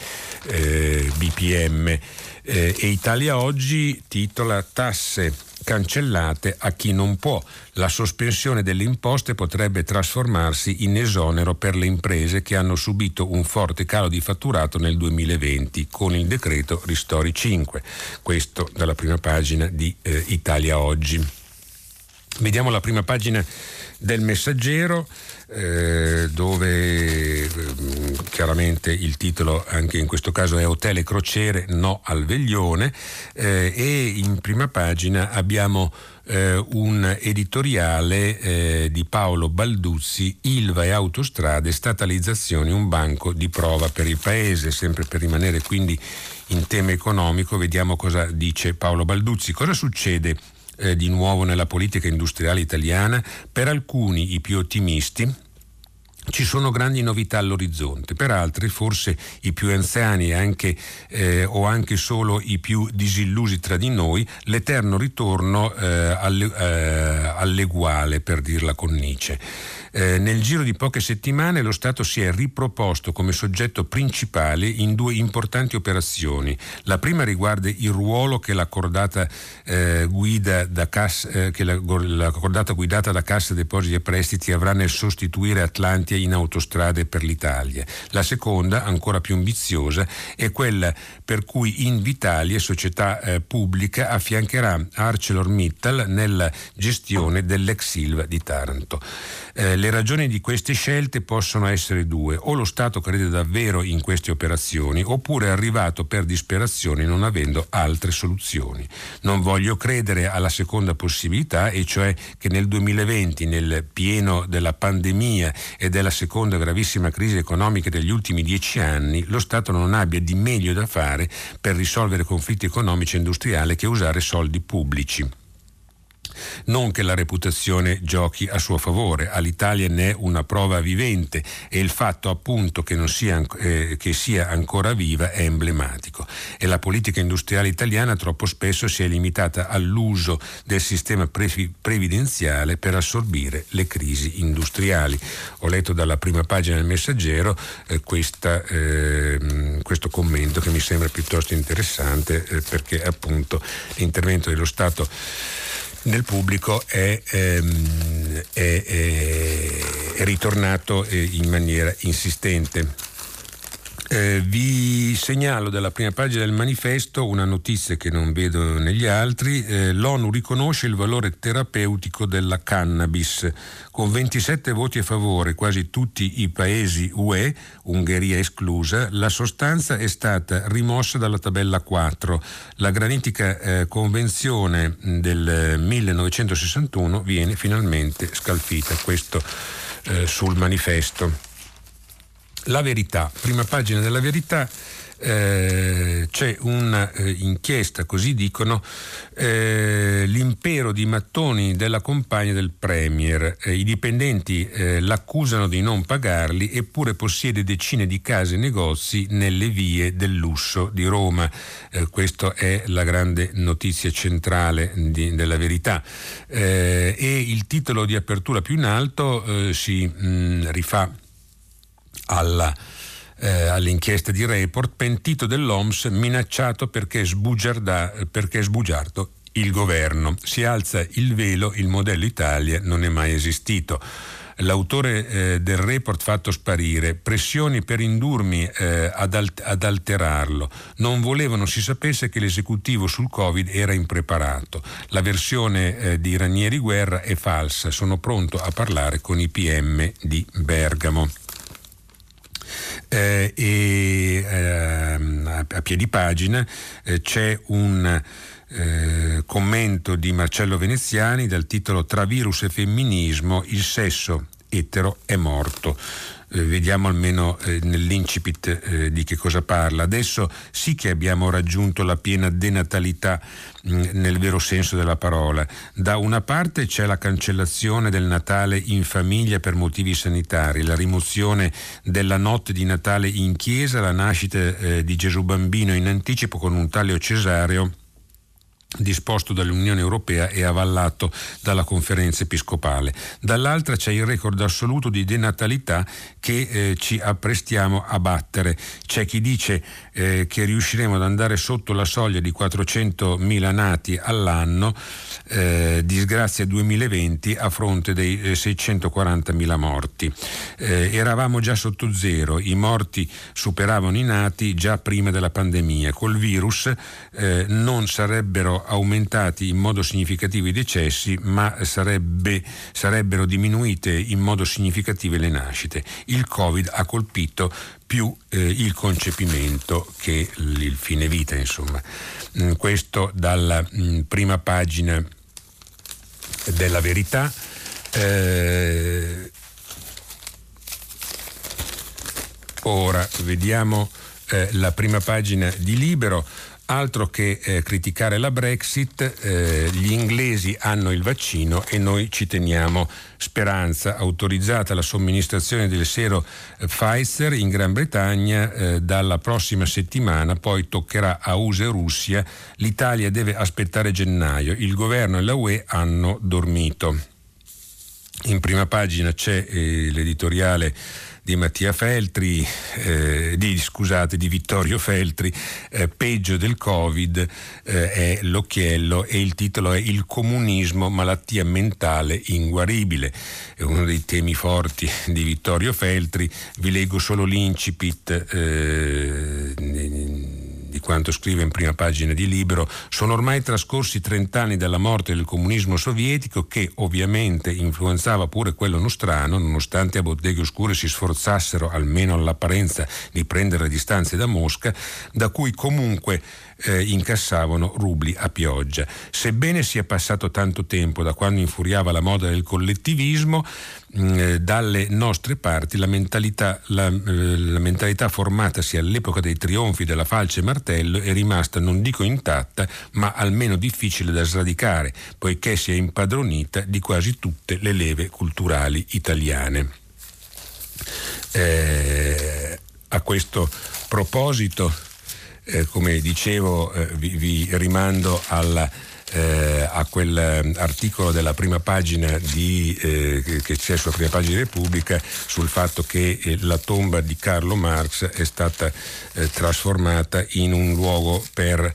eh, BPM. Eh, e Italia Oggi titola Tasse cancellate a chi non può. La sospensione delle imposte potrebbe trasformarsi in esonero per le imprese che hanno subito un forte calo di fatturato nel 2020 con il decreto Ristori 5. Questo dalla prima pagina di eh, Italia Oggi. Vediamo la prima pagina del messaggero eh, dove eh, chiaramente il titolo anche in questo caso è Hotel e crociere, no al veglione eh, e in prima pagina abbiamo eh, un editoriale eh, di Paolo Balduzzi, Ilva e Autostrade, statalizzazioni, un banco di prova per il Paese, sempre per rimanere quindi in tema economico, vediamo cosa dice Paolo Balduzzi. Cosa succede? Eh, di nuovo nella politica industriale italiana, per alcuni, i più ottimisti, ci sono grandi novità all'orizzonte, per altri, forse i più anziani anche, eh, o anche solo i più disillusi tra di noi, l'eterno ritorno eh, eh, all'eguale, per dirla con Nietzsche. Eh, nel giro di poche settimane lo Stato si è riproposto come soggetto principale in due importanti operazioni. La prima riguarda il ruolo che la cordata, eh, cassa, eh, che la, la cordata guidata da Cassa Depositi e Prestiti avrà nel sostituire Atlantia in autostrade per l'Italia. La seconda, ancora più ambiziosa, è quella per cui Invitalia, società eh, pubblica, affiancherà ArcelorMittal nella gestione dell'ex Silva di Taranto. Eh, le ragioni di queste scelte possono essere due, o lo Stato crede davvero in queste operazioni oppure è arrivato per disperazione non avendo altre soluzioni. Non voglio credere alla seconda possibilità, e cioè che nel 2020, nel pieno della pandemia e della seconda gravissima crisi economica degli ultimi dieci anni, lo Stato non abbia di meglio da fare per risolvere conflitti economici e industriali che usare soldi pubblici. Non che la reputazione giochi a suo favore, all'Italia ne è una prova vivente e il fatto appunto che, sia, eh, che sia ancora viva è emblematico. E la politica industriale italiana troppo spesso si è limitata all'uso del sistema pre- previdenziale per assorbire le crisi industriali. Ho letto dalla prima pagina del messaggero eh, questa, eh, questo commento che mi sembra piuttosto interessante eh, perché appunto l'intervento dello Stato nel pubblico è, ehm, è, è, ritornato eh, in maniera insistente. Eh, vi segnalo dalla prima pagina del manifesto una notizia che non vedo negli altri. Eh, L'ONU riconosce il valore terapeutico della cannabis. Con 27 voti a favore, quasi tutti i paesi UE, Ungheria esclusa, la sostanza è stata rimossa dalla tabella 4. La granitica eh, convenzione del 1961 viene finalmente scalfita. Questo eh, sul manifesto. La verità, prima pagina della verità, eh, c'è un'inchiesta, eh, così dicono, eh, l'impero di mattoni della compagna del Premier. Eh, I dipendenti eh, l'accusano di non pagarli eppure possiede decine di case e negozi nelle vie del lusso di Roma. Eh, questa è la grande notizia centrale di, della verità. e il titolo di apertura più in alto si mh, rifà alla, eh, all'inchiesta di Report, pentito dell'OMS minacciato perché, perché sbugiardo il governo. Si alza il velo, il modello Italia non è mai esistito. L'autore eh, del report fatto sparire, pressioni per indurmi eh, ad, alt- ad, alterarlo. Non volevano si sapesse che l'esecutivo sul Covid era impreparato. La versione eh, di Ranieri Guerra è falsa. Sono pronto a parlare con i PM di Bergamo eh, e eh, a piedi pagina eh, c'è un eh, commento di Marcello Veneziani dal titolo Tra virus e femminismo il sesso etero è morto. Eh, vediamo almeno eh, nell'incipit eh, di che cosa parla. Adesso sì che abbiamo raggiunto la piena denatalità mh, nel vero senso della parola. Da una parte c'è la cancellazione del Natale in famiglia per motivi sanitari, la rimozione della notte di Natale in chiesa, la nascita eh, di Gesù bambino in anticipo con un talio cesareo disposto dall'Unione Europea e avallato dalla conferenza episcopale. Dall'altra c'è il record assoluto di denatalità che eh, ci apprestiamo a battere. C'è chi dice eh, che riusciremo ad andare sotto la soglia di 400.000 nati all'anno, eh, disgrazia 2020 a fronte dei 640.000 eh, morti. Eh, eravamo già sotto zero, i morti superavano i nati già prima della pandemia. Col virus eh, non sarebbero aumentati in modo significativo i decessi, ma sarebbe, sarebbero diminuite in modo significativo le nascite. Il Covid ha colpito più eh, il concepimento che il fine vita, insomma. Mm, questo dalla mh, mm, prima pagina della verità. Eh, ora vediamo eh, la prima pagina di Libero. Altro che eh, criticare la Brexit, eh, gli inglesi hanno il vaccino e noi ci teniamo speranza. Autorizzata la somministrazione del sero eh, Pfizer in Gran Bretagna eh, dalla prossima settimana, poi toccherà a USA e Russia. L'Italia deve aspettare gennaio. Il governo e la UE hanno dormito. In prima pagina c'è eh, l'editoriale di Mattia Feltri, eh, di, scusate, di Vittorio Feltri, eh, peggio del Covid eh, è l'occhiello e il titolo è Il comunismo, malattia mentale inguaribile. È uno dei temi forti di Vittorio Feltri, vi leggo solo l'incipit eh, di quanto scrive in prima pagina di Libero, sono ormai trascorsi 30 anni dalla morte del comunismo sovietico che ovviamente influenzava pure quello nostrano, nonostante a botteghe oscure si sforzassero almeno all'apparenza di prendere distanze da Mosca, da cui comunque eh, incassavano rubli a pioggia. Sebbene sia passato tanto tempo da quando infuriava la moda del collettivismo, mh, eh, dalle nostre parti la mentalità, la, eh, la mentalità formatasi all'epoca dei trionfi della falce e martello è rimasta non dico intatta, ma almeno difficile da sradicare, poiché si è impadronita di quasi tutte le leve culturali italiane. Eh, a questo proposito eh, come dicevo eh, vi, vi, rimando alla, eh, a quell'articolo della prima pagina di, eh, che c'è sulla prima pagina di Repubblica sul fatto che eh, la tomba di Carlo Marx è stata eh, trasformata in un luogo per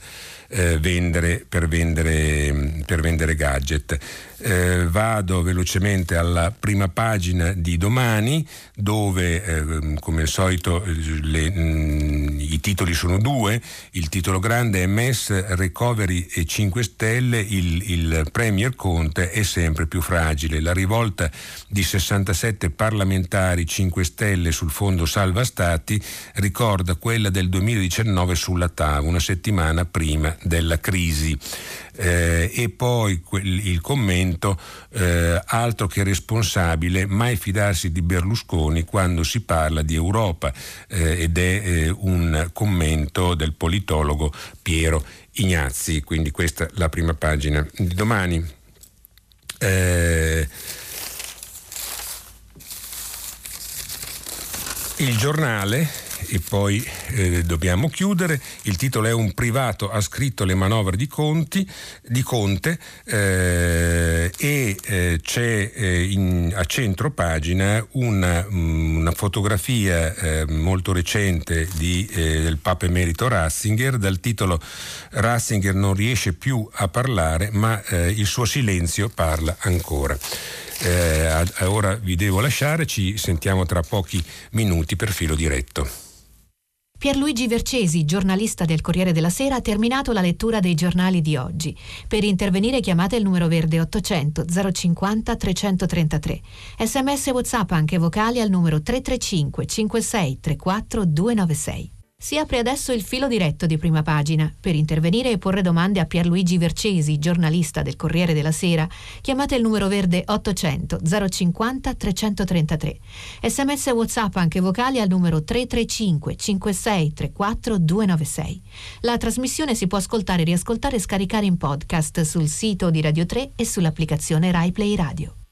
vendere, per, vendere, per vendere gadget. Eh, vado velocemente alla prima pagina di domani dove eh, come al solito le, mh, mm, i titoli sono due, il titolo grande è MES, Recovery e 5 Stelle, il, il Premier Conte è sempre più fragile, la rivolta di 67 parlamentari 5 Stelle sul fondo Salva Stati ricorda quella del 2019 sulla TAV, una settimana prima della crisi eh, e poi quel, il commento eh, altro che responsabile, mai fidarsi di Berlusconi quando si parla di Europa eh, ed è eh, un commento del politologo Piero Ignazzi, quindi questa è la prima pagina di domani. Eh, il giornale e poi eh, dobbiamo chiudere. Il titolo è Un privato ha scritto le manovre di, Conti, di Conte eh, e eh, c'è eh, in, a centro pagina una, mm, una fotografia eh, molto recente di, eh, del Papa Emerito Ratzinger dal titolo Ratzinger non riesce più a parlare ma il suo silenzio parla ancora. Eh, ora vi devo lasciare, ci sentiamo tra pochi minuti per filo diretto. Pierluigi Vercesi, giornalista del Corriere della Sera, ha terminato la lettura dei giornali di oggi. Per intervenire chiamate il numero verde 800 050 333. Sms WhatsApp anche vocali al numero 335 56 34 296. Si apre adesso il filo diretto di prima pagina. Per intervenire e porre domande a Pierluigi Vercesi, giornalista del Corriere della Sera, chiamate il numero verde 800 050 333. Sms WhatsApp anche vocali al numero 335 56 34 296. La trasmissione si può ascoltare, riascoltare e scaricare in podcast sul sito di Radio 3 e sull'applicazione RaiPlay Radio.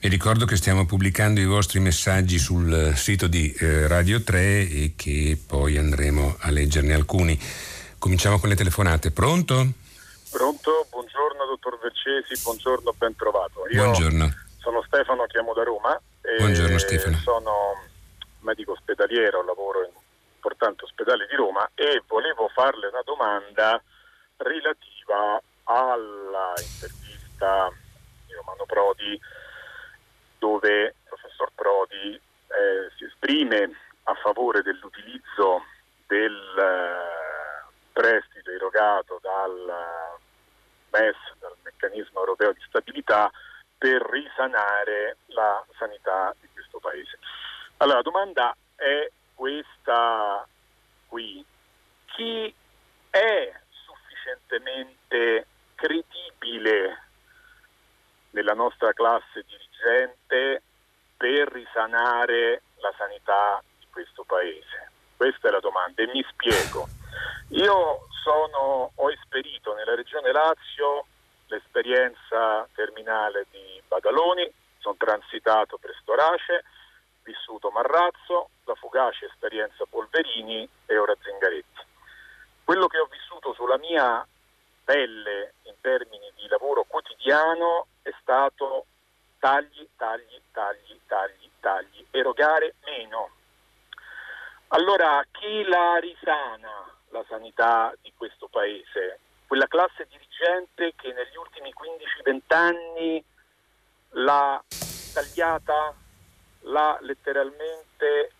Vi ricordo che stiamo pubblicando i vostri messaggi sul sito di eh, Radio 3 e che poi andremo a leggerne alcuni. Cominciamo con le telefonate. Pronto? Pronto, buongiorno dottor Vercesi, buongiorno, ben trovato. Io buongiorno. Sono Stefano, chiamo da Roma. buongiorno Stefano. Sono medico ospedaliero, lavoro in un importante ospedale di Roma e volevo farle una domanda relativa alla intervista di Romano Prodi dove il professor Prodi eh, si esprime a favore dell'utilizzo del eh, prestito erogato dal MES, dal meccanismo europeo di stabilità, per risanare la sanità di questo paese. Allora la domanda è questa qui. Chi è sufficientemente credibile nella nostra classe dirigente per risanare la sanità di questo paese? Questa è la domanda e mi spiego. Io sono, ho esperito nella regione Lazio l'esperienza terminale di Badaloni, sono transitato per Storace, vissuto Marrazzo, la fugace esperienza Polverini e ora Zingaretti. Quello che ho vissuto sulla mia pelle in termini di lavoro quotidiano è stato tagli, tagli, tagli, tagli, tagli, erogare meno. Allora chi la risana la sanità di questo paese? Quella classe dirigente che negli ultimi 15-20 anni l'ha tagliata, l'ha letteralmente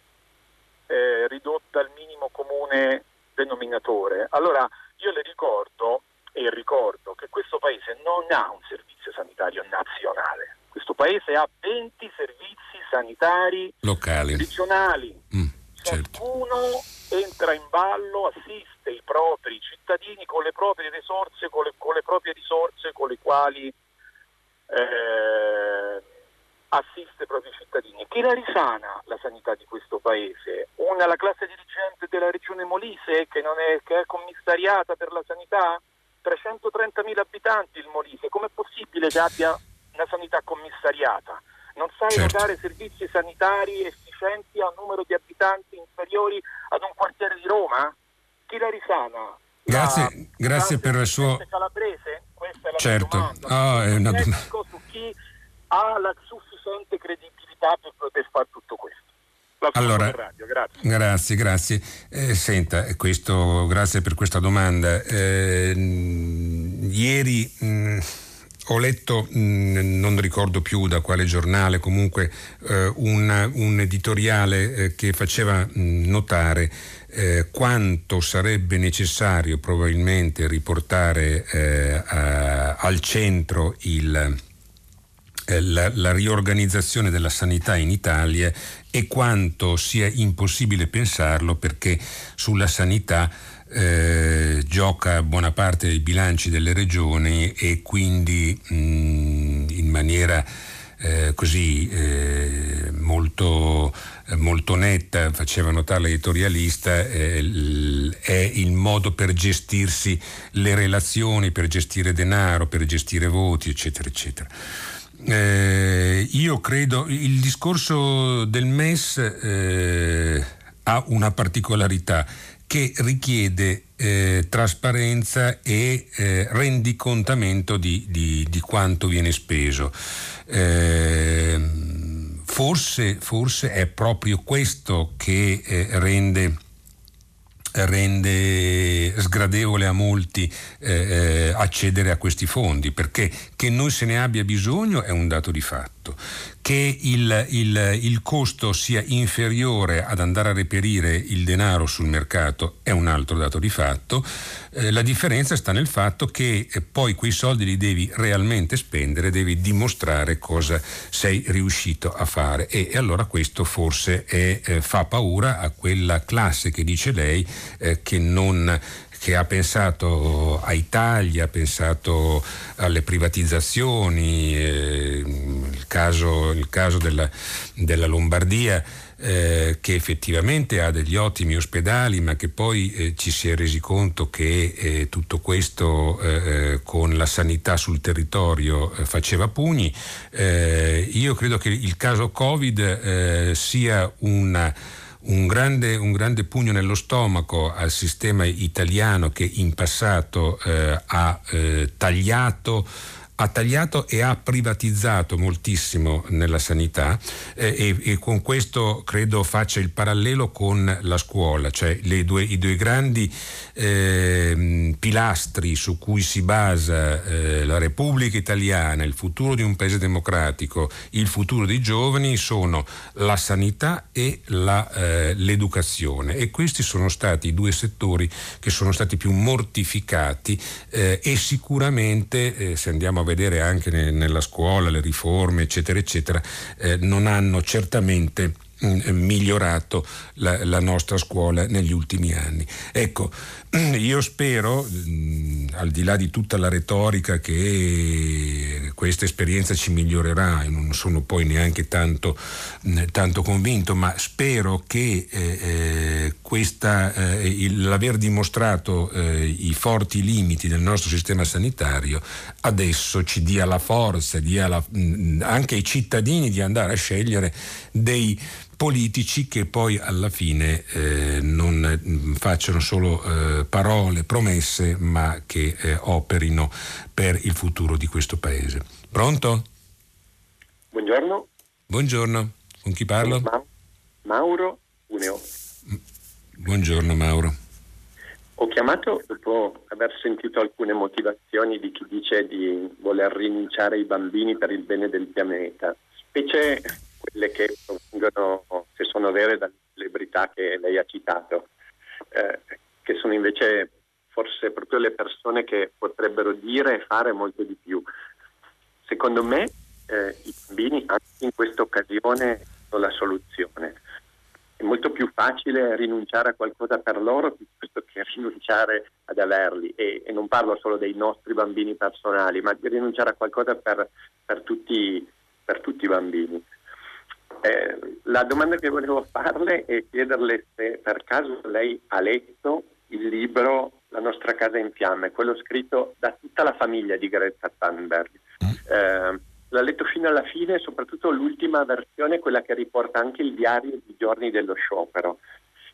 eh, ridotta al minimo comune denominatore. Allora io le ricordo e ricordo che questo paese non ha un servizio sanitario nazionale, questo paese ha 20 servizi sanitari locali, regionali. Mm, certo. Ciascuno entra in ballo, assiste i propri cittadini con le proprie risorse, con le, con le proprie risorse con le quali eh, assiste i propri cittadini. Chi la risana la sanità di questo paese? Una, la classe dirigente della regione Molise che, è, che è commissariata per la sanità? 330.000 abitanti il Molise, com'è possibile che abbia una sanità commissariata? Non sa Certo. erogare servizi sanitari efficienti a un numero di abitanti inferiori ad un quartiere di Roma? Chi la risana? Grazie- La- grazie per il suo- calabrese? Questa è la Certo. domanda. Ah, è una Ecco su chi ha la sufficiente credibilità per poter fare tutto questo. Allora, radio, grazie. Grazie, grazie. Eh, senta, questo, grazie per questa domanda. Eh, ieri mh, ho letto, mh, non ricordo più da quale giornale, comunque eh, un, un editoriale eh, che faceva mh, notare eh, quanto sarebbe necessario probabilmente riportare eh, a- al centro il, eh, la, la riorganizzazione della sanità in Italia e quanto sia impossibile pensarlo perché sulla sanità eh, gioca buona parte dei bilanci delle regioni e quindi mh, in maniera eh, così eh, molto, molto netta, faceva notare l'editorialista, eh, l- è il modo per gestirsi le relazioni, per gestire denaro, per gestire voti, eccetera, eccetera. Eh, io credo il discorso del MES eh, ha una particolarità che richiede eh, trasparenza e eh, rendicontamento di, di- di quanto viene speso. Eh, forse, forse è proprio questo che eh, rende rende sgradevole a molti eh, eh, accedere a questi fondi, perché che noi se ne abbia bisogno è un dato di fatto che il, il, il, costo sia inferiore ad andare a reperire il denaro sul mercato è un altro dato di fatto. Eh, la differenza sta nel fatto che eh, poi quei soldi li devi realmente spendere, devi dimostrare cosa sei riuscito a fare e, e allora questo forse è, eh, fa paura a quella classe che dice lei eh, che non che ha pensato a Italia, ha pensato alle privatizzazioni, eh, caso, il caso della, della Lombardia. Eh, che effettivamente ha degli ottimi ospedali, ma che poi eh, ci si è resi conto che eh, tutto questo eh, eh, con la sanità sul territorio eh, faceva pugni. io credo che il caso Covid sia una un grande, un grande, pugno nello stomaco al sistema italiano che in passato ha tagliato ha tagliato e ha privatizzato moltissimo nella sanità eh, e, e, con questo credo faccia il parallelo con la scuola, cioè due, i due grandi eh, pilastri su cui si basa eh, la Repubblica Italiana, il futuro di un paese democratico, il futuro dei giovani sono la sanità e la, eh, l'educazione. E questi sono stati i due settori che sono stati più mortificati eh, e sicuramente eh, se andiamo a vedere anche ne, nella scuola le riforme eccetera eccetera eh, non hanno certamente mm, migliorato la, la, nostra scuola negli ultimi anni. Ecco, io spero, mm, al di là di tutta la retorica, che questa esperienza ci migliorerà, e non sono poi neanche tanto, mm, tanto convinto, ma spero che eh, eh, questa, eh, il, l'aver dimostrato eh, i forti limiti del nostro sistema sanitario adesso ci dia la forza, dia la, anche ai cittadini di andare a scegliere dei politici che poi alla fine eh, non mm, facciano solo eh, parole, promesse, ma che eh, operino per il futuro di questo Paese. Pronto? Buongiorno. Buongiorno, con chi parlo? Ma- Mauro Cuneo. Buongiorno Mauro. Ho chiamato dopo aver sentito alcune motivazioni di chi dice di voler rinunciare ai bambini per il bene del pianeta, specie quelle che provengono, che sono vere dalle celebrità che lei ha citato, eh, che sono invece forse proprio le persone che potrebbero dire e fare molto di più. Secondo me eh, i bambini anche in questa occasione sono la soluzione. È molto più facile rinunciare a qualcosa per loro piuttosto che rinunciare ad averli. E, e non parlo solo dei nostri bambini personali, ma di rinunciare a qualcosa per, per, tutti, per tutti i bambini. Eh, la domanda che volevo farle è chiederle se per caso lei ha letto il libro La nostra casa in fiamme, quello scritto da tutta la famiglia di Greta Thunberg. Eh, l'ha letto fino alla fine, soprattutto l'ultima versione, quella che riporta anche il diario di giorni dello sciopero.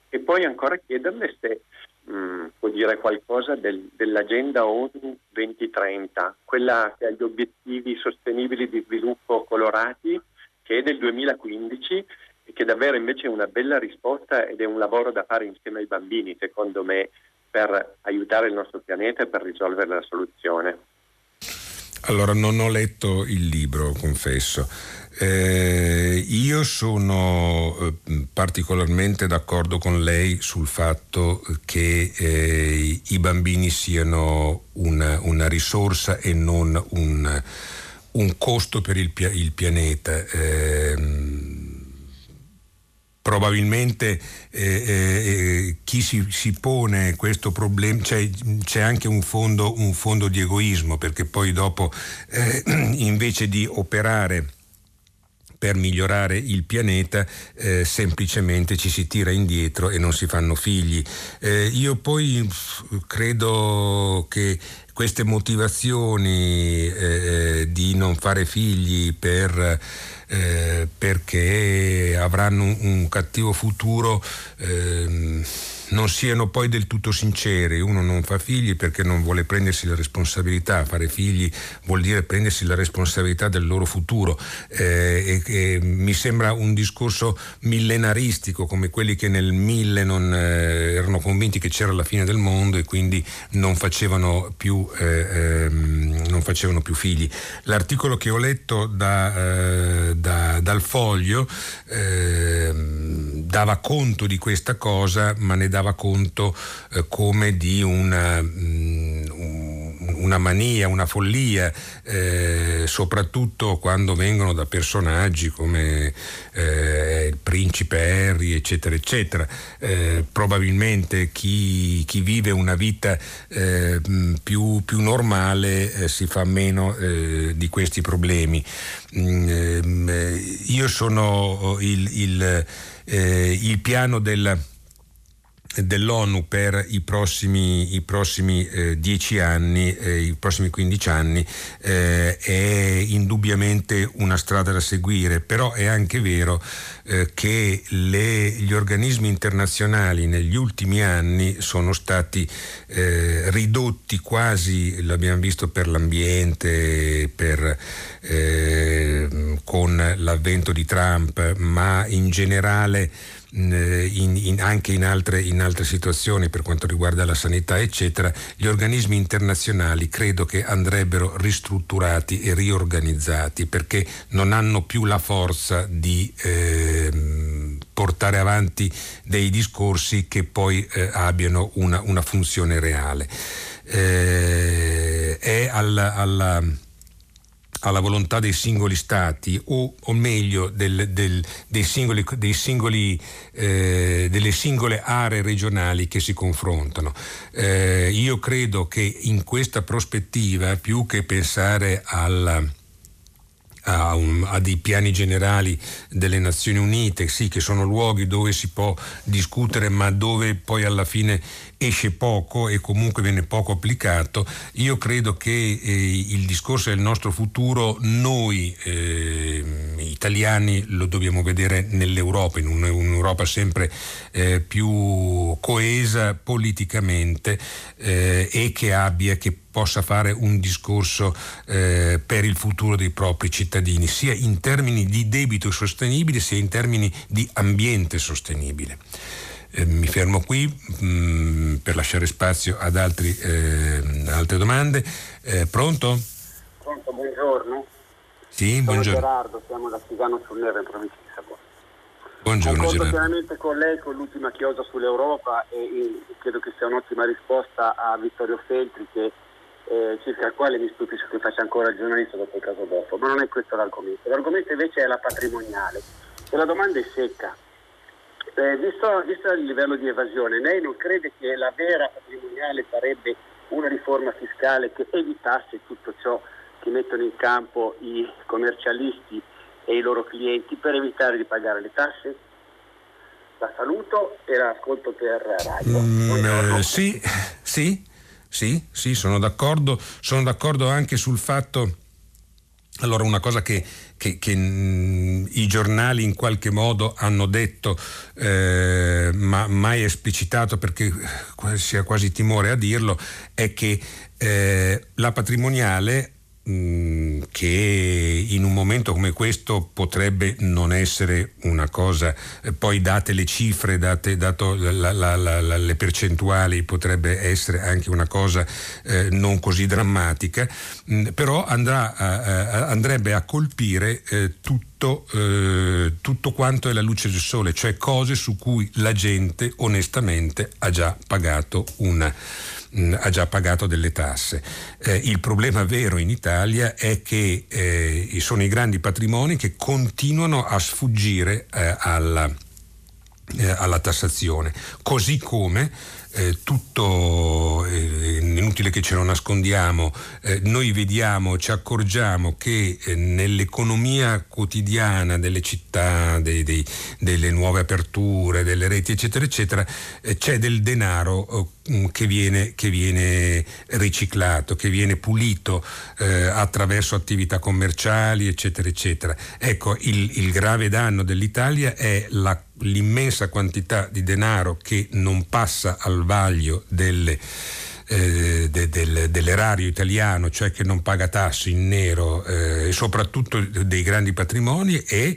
E poi ancora chiederle se mh, mm, può dire qualcosa del, dell'agenda ONU 2030, quella che ha gli obiettivi sostenibili di sviluppo colorati che è del 2015 e che davvero invece è una bella risposta ed è un lavoro da fare insieme ai bambini, secondo me, per aiutare il nostro pianeta e per risolvere la soluzione. Allora, non ho letto il libro, confesso. Eh, io sono eh, particolarmente d'accordo con lei sul fatto che eh, i bambini siano una, una risorsa e non un un costo per il, il pianeta. Eh, probabilmente eh, eh, chi si, si, pone questo problema, c'è, c'è anche un fondo, un fondo, di egoismo, perché poi dopo eh, invece di operare per migliorare il pianeta eh, semplicemente ci si tira indietro e non si fanno figli. Eh, io poi credo che queste motivazioni eh, di non fare figli per, eh, perché avranno un, un cattivo futuro ehm, non siano poi del tutto sincere. Uno non fa figli perché non vuole prendersi la responsabilità, fare figli vuol dire prendersi la responsabilità del loro futuro eh, e, e, mi sembra un discorso millenaristico come quelli che nel mille non, eh, erano convinti che c'era la fine del mondo e quindi non facevano più, eh, ehm, non facevano più figli. L'articolo che ho letto da, eh, da, dal foglio ehm, dava conto di questa cosa ma ne dava conto eh, come di una, mm, una, mania, una follia, eh, soprattutto quando vengono da personaggi come eh, il principe Harry, eccetera, eccetera. Eh, probabilmente chi, chi, vive una vita eh, mm, più, più, normale eh, si fa meno di questi problemi. Mm, ehm, io sono il, il, il piano del dell'ONU per i prossimi, i prossimi eh, 10 anni, eh, i prossimi 15 anni, eh, è indubbiamente una strada da seguire, però è anche vero eh, che le, gli organismi internazionali negli ultimi anni sono stati eh, ridotti quasi, l'abbiamo visto per l'ambiente, per, eh, con l'avvento di Trump, ma in generale in, in, anche in altre, in altre, situazioni per quanto riguarda la sanità, eccetera, gli organismi internazionali credo che andrebbero ristrutturati e riorganizzati perché non hanno più la forza di eh, portare avanti dei discorsi che poi eh, abbiano una, una, funzione reale. Eh, è alla, alla alla volontà dei singoli stati o, o meglio del, del, dei singoli, dei singoli, eh, delle singole aree regionali che si confrontano. Eh, io credo che in questa prospettiva, più che pensare alla a, un, a, dei piani generali delle Nazioni Unite, sì, che sono luoghi dove si può discutere, ma dove poi alla fine esce poco e comunque viene poco applicato. Io credo che eh, il discorso del nostro futuro noi eh, italiani lo dobbiamo vedere nell'Europa, in un'Europa sempre eh, più coesa politicamente eh, e che abbia, che possa fare un discorso eh, per il futuro dei propri cittadini, sia in termini di debito sostenibile sia in termini di ambiente sostenibile. Eh, mi fermo qui mh, mm, per lasciare spazio ad altri, eh, altre domande. Eh, pronto? Pronto, buongiorno. Sì, Sono buongiorno. Gerardo, siamo da Stigano sul Neve in provincia di Savona. Buongiorno Concordo Gerardo. pienamente con lei con l'ultima chiosa sull'Europa e, e, credo che sia un'ottima risposta a Vittorio Feltri che, eh, circa il quale mi stupisco che faccia ancora il giornalista dopo il caso dopo, ma non è questo l'argomento. L'argomento invece è la patrimoniale e la domanda è secca eh, visto, visto, il livello di evasione, lei non crede che la vera patrimoniale sarebbe una riforma fiscale che evitasse tutto ciò che mettono in campo i commercialisti e i loro clienti per evitare di pagare le tasse? La saluto e la ascolto per radio. Mm, eh, sì, sì, sì, sì, sono d'accordo. Sono d'accordo anche sul fatto. Allora, una cosa che che, che mh, i giornali in qualche modo hanno detto, eh, ma mai esplicitato perché si ha quasi timore a dirlo, è che eh, la patrimoniale Mm, che in un momento come questo potrebbe non essere una cosa, eh, poi date le cifre, date, dato la, la, la, le percentuali, potrebbe essere anche una cosa eh, non così drammatica, mh, mm, però andrà a, andrebbe a colpire eh, tutto, eh, tutto quanto è la luce del sole, cioè cose su cui la gente onestamente ha già pagato una mh, ha già pagato delle tasse. Eh, il problema vero in Italia è che eh, sono i grandi patrimoni che continuano a sfuggire eh, alla, eh, alla tassazione, così come eh, tutto, eh, inutile che ce lo nascondiamo, eh, noi vediamo, ci accorgiamo che eh, nell'economia quotidiana delle città, dei, dei, delle nuove aperture, delle reti, eccetera, eccetera, eh, c'è del denaro mm, che viene, che viene, riciclato, che viene pulito eh, attraverso attività commerciali, eccetera, eccetera. Ecco, il, il grave danno dell'Italia è la l'immensa quantità di denaro che non passa al vaglio delle eh, de, del, dell'erario italiano, cioè che non paga tasse in nero eh, e soprattutto dei grandi patrimoni e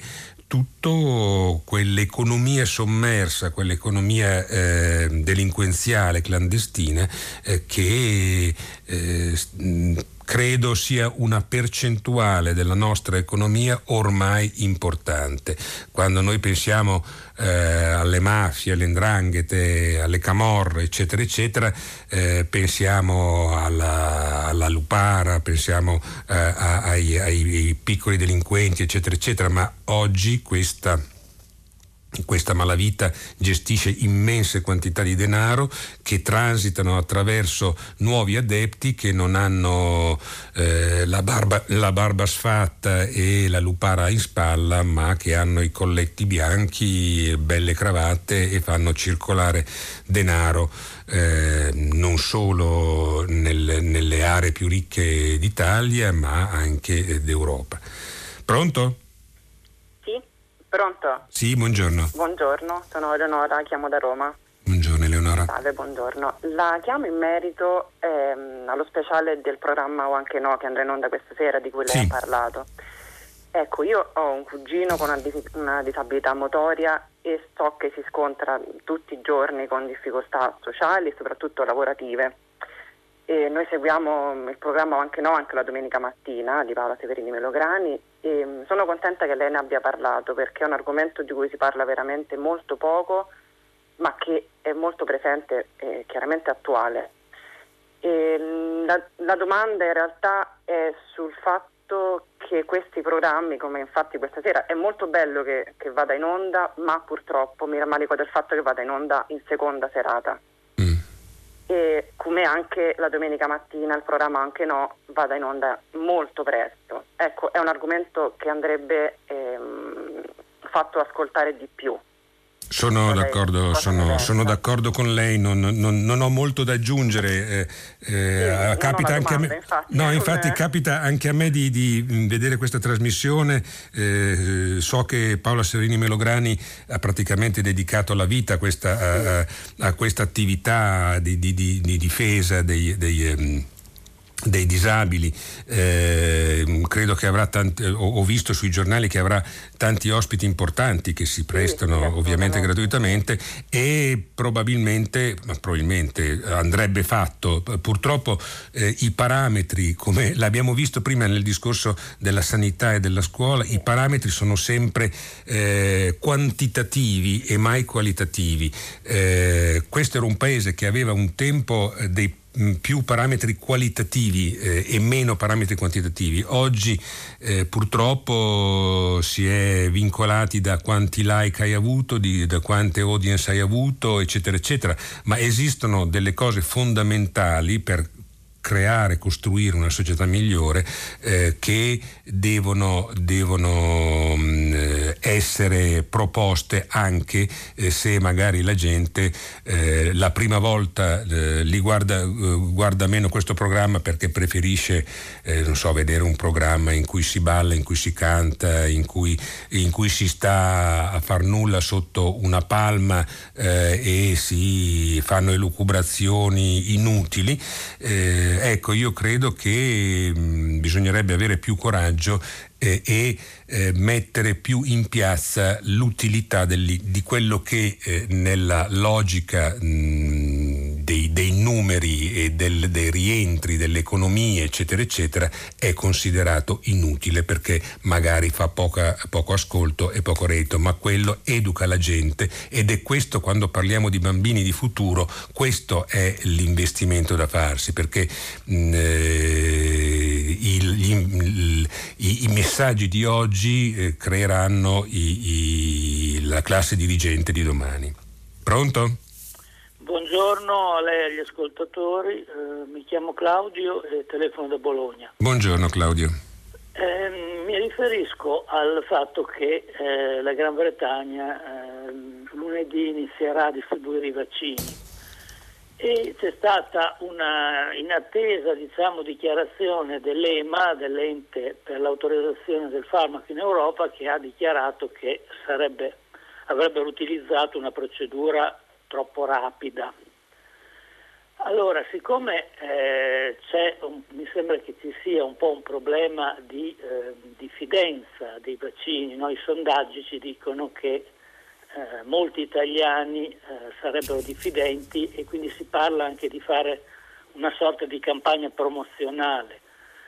tutto quell'economia sommersa, quell'economia eh, delinquenziale clandestina eh, che eh, credo sia una percentuale della nostra economia ormai importante. Quando noi pensiamo eh, alle mafie, alle ndranghete, alle camorre, eccetera, eccetera, eh, pensiamo alla, alla, lupara, pensiamo eh, ai, ai piccoli delinquenti, eccetera, eccetera, ma oggi questa questa malavita gestisce immense quantità di denaro che transitano attraverso nuovi adepti che non hanno eh, la, barba, la, barba, sfatta e la lupara in spalla, ma che hanno i colletti bianchi, belle cravatte e fanno circolare denaro eh, non solo nel, nelle aree più ricche d'Italia, ma anche d'Europa. Pronto? Pronto? Sì, buongiorno. Buongiorno, sono Eleonora, chiamo da Roma. Buongiorno Eleonora. Salve, buongiorno. La chiamo in merito ehm, allo speciale del programma O anche no che andrà in onda questa sera di cui lei sì. ha parlato. Ecco, io ho un cugino con una, dis- una disabilità motoria e so che si scontra tutti i giorni con difficoltà sociali e soprattutto lavorative e noi seguiamo il programma Anche No anche la domenica mattina di Paola Severini Melograni e mm, sono contenta che lei ne abbia parlato perché è un argomento di cui si parla veramente molto poco ma che è molto presente e chiaramente attuale. E mm, la, la domanda in realtà è sul fatto che questi programmi, come infatti questa sera, è molto bello che, che vada in onda, ma purtroppo mi rammarico del fatto che vada in onda in seconda serata e come anche la domenica mattina il programma Anche No vada in onda molto presto. Ecco, è un argomento che andrebbe ehm, fatto ascoltare di più. Sono d'accordo, sono, sono d'accordo, con lei, non, non, non, ho molto da aggiungere. Eh, eh, sì, capita anche domanda, me, infatti, no, infatti capita anche a me di, di vedere questa trasmissione. Eh, so che Paola Serini Melograni ha praticamente dedicato la vita a questa, a, a questa attività di, di, di, difesa dei, dei ehm, dei disabili, eh, credo che avrà tanti, ho, visto sui giornali che avrà tanti ospiti importanti che si prestano sì, ovviamente gratuitamente e probabilmente, probabilmente, andrebbe fatto. Purtroppo eh, i parametri, come l'abbiamo visto prima nel discorso della sanità e della scuola, i parametri sono sempre eh, quantitativi e mai qualitativi. Eh, questo era un paese che aveva un tempo eh, dei Mm, più parametri qualitativi eh, e meno parametri quantitativi. Oggi eh, purtroppo si è vincolati da quanti like hai avuto, di, da quante audience hai avuto, eccetera, eccetera, ma esistono delle cose fondamentali per creare, costruire una società migliore eh, che devono, devono mh, mm, essere proposte anche eh, se magari la gente eh, la prima volta eh, li guarda, eh, guarda, meno questo programma perché preferisce eh, so, vedere un programma in cui si balla, in cui si canta, in cui, in cui si sta a far nulla sotto una palma e si fanno elucubrazioni inutili. Ecco, io credo che mh, mm, bisognerebbe avere più coraggio eh, e eh, mettere più in piazza l'utilità degli, di quello che eh, nella logica mh, dei, numeri e del, dei rientri dell'economia eccetera eccetera è considerato inutile perché magari fa poca, poco ascolto e poco reddito ma quello educa la gente ed è questo quando parliamo di bambini di futuro questo è l'investimento da farsi perché mh, eh, il, gli, i, i messaggi di oggi eh, creeranno i, i, la classe dirigente di domani. Pronto? Buongiorno a lei e agli ascoltatori, eh, mi chiamo Claudio e telefono da Bologna. Buongiorno Claudio. Eh, mi riferisco al fatto che eh, la Gran Bretagna eh, lunedì inizierà a distribuire i vaccini e c'è stata una inattesa diciamo, dichiarazione dell'EMA, dell'ente per l'autorizzazione del farmaco in Europa, che ha dichiarato che sarebbe avrebbero utilizzato una procedura troppo rapida. Allora, siccome eh, un, mi sembra che ci sia un po' un problema di eh, diffidenza dei vaccini, no? i sondaggi ci dicono che eh, molti italiani eh, sarebbero diffidenti e quindi si parla anche di fare una sorta di campagna promozionale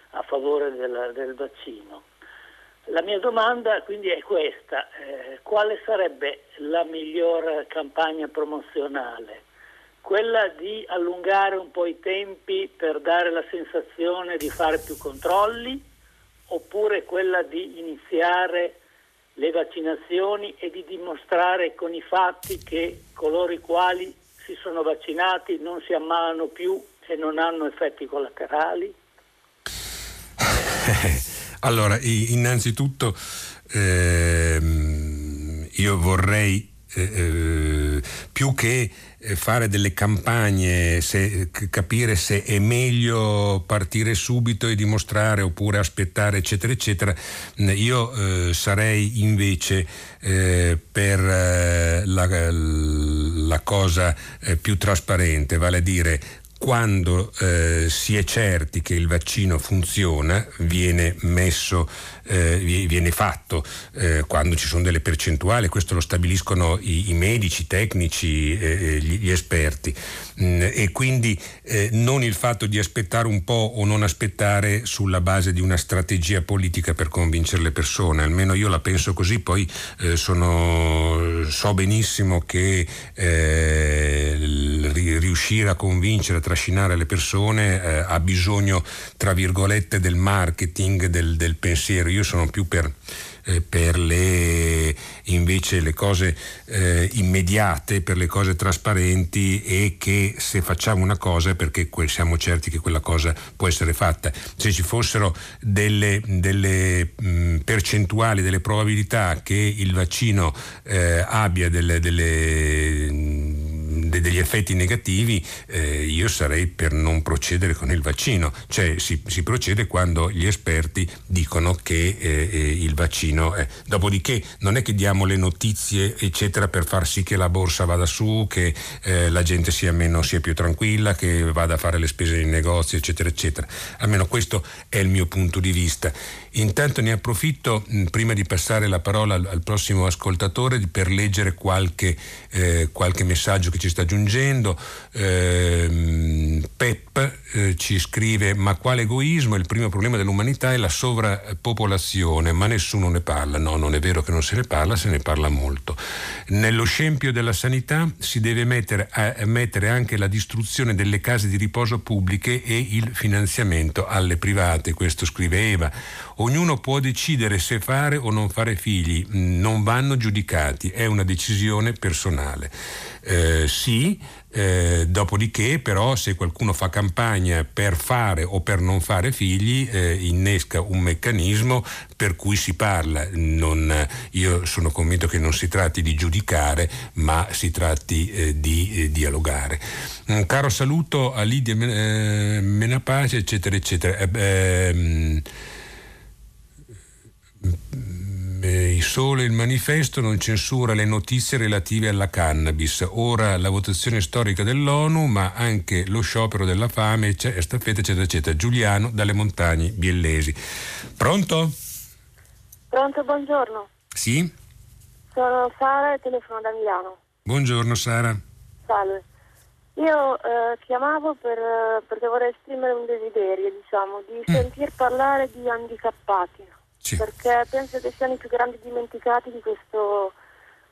a favore del, del vaccino. La mia domanda quindi è questa, eh, quale sarebbe la miglior campagna promozionale? Quella di allungare un po' i tempi per dare la sensazione di fare più controlli oppure quella di iniziare le vaccinazioni e di dimostrare con i fatti che coloro i quali si sono vaccinati non si ammalano più e non hanno effetti collaterali? Allora, innanzitutto ehm, io vorrei eh, eh, più che eh, fare delle campagne, se, capire se è meglio partire subito e dimostrare oppure aspettare, eccetera, eccetera. Io eh, sarei invece eh, per eh, la, la, cosa più trasparente, vale a dire quando eh, si è certi che il vaccino funziona, viene messo, eh, viene fatto, eh, quando ci sono delle percentuali, questo lo stabiliscono i, i medici, i tecnici, eh, gli, gli, esperti. Mm, e quindi eh, non il fatto di aspettare un po' o non aspettare sulla base di una strategia politica per convincere le persone, almeno io la penso così, poi eh, sono, so benissimo che riuscire a convincere, a trascinare le persone eh, ha bisogno, tra virgolette, del marketing, del, del pensiero. Io sono più per eh, per le, invece le cose eh, immediate, per le cose trasparenti e che se facciamo una cosa è perché siamo certi che quella cosa può essere fatta. Se ci fossero delle, delle mh, percentuali, delle probabilità che il vaccino eh, abbia delle, delle degli effetti negativi, eh, io sarei per non procedere con il vaccino. Cioè si, si procede quando gli esperti dicono che eh, eh, il vaccino è. Dopodiché non è che diamo le notizie, eccetera, per far sì che la borsa vada su, che eh, la gente sia, meno, sia più tranquilla, che vada a fare le spese nei negozi, eccetera, eccetera. Almeno questo è il mio punto di vista. Intanto ne approfitto, mh, prima di passare la parola al, al prossimo ascoltatore, per leggere qualche, eh, qualche messaggio che ci sta aggiungendo. Eh, Pep eh, ci scrive: Ma quale egoismo? Il primo problema dell'umanità è la sovrappopolazione, ma nessuno ne parla. No, non è vero che non se ne parla, se ne parla molto. Nello scempio della sanità si deve mettere, a, mettere anche la distruzione delle case di riposo pubbliche e il finanziamento alle private. Questo scrive Eva. Ognuno può decidere se fare o non fare figli, non vanno giudicati, è una decisione personale. Eh, sì, eh, dopodiché però se qualcuno fa campagna per fare o per non fare figli eh, innesca un meccanismo per cui si parla. Non, io sono convinto che non si tratti di giudicare ma si tratti eh, di eh, dialogare. Un caro saluto a Lidia eh, Menapace eccetera eccetera. Ehm, il Sole, il manifesto non censura le notizie relative alla cannabis, ora la votazione storica dell'ONU, ma anche lo sciopero della fame, staffetta, eccetera, eccetera. Giuliano dalle montagne biellesi. Pronto? Pronto, buongiorno. Sì? Sono Sara e telefono da Milano. Buongiorno Sara. Salve. Io eh, chiamavo per, perché vorrei esprimere un desiderio, diciamo, di mm. sentir parlare di handicappati sì. perché penso che siano i più grandi dimenticati di questo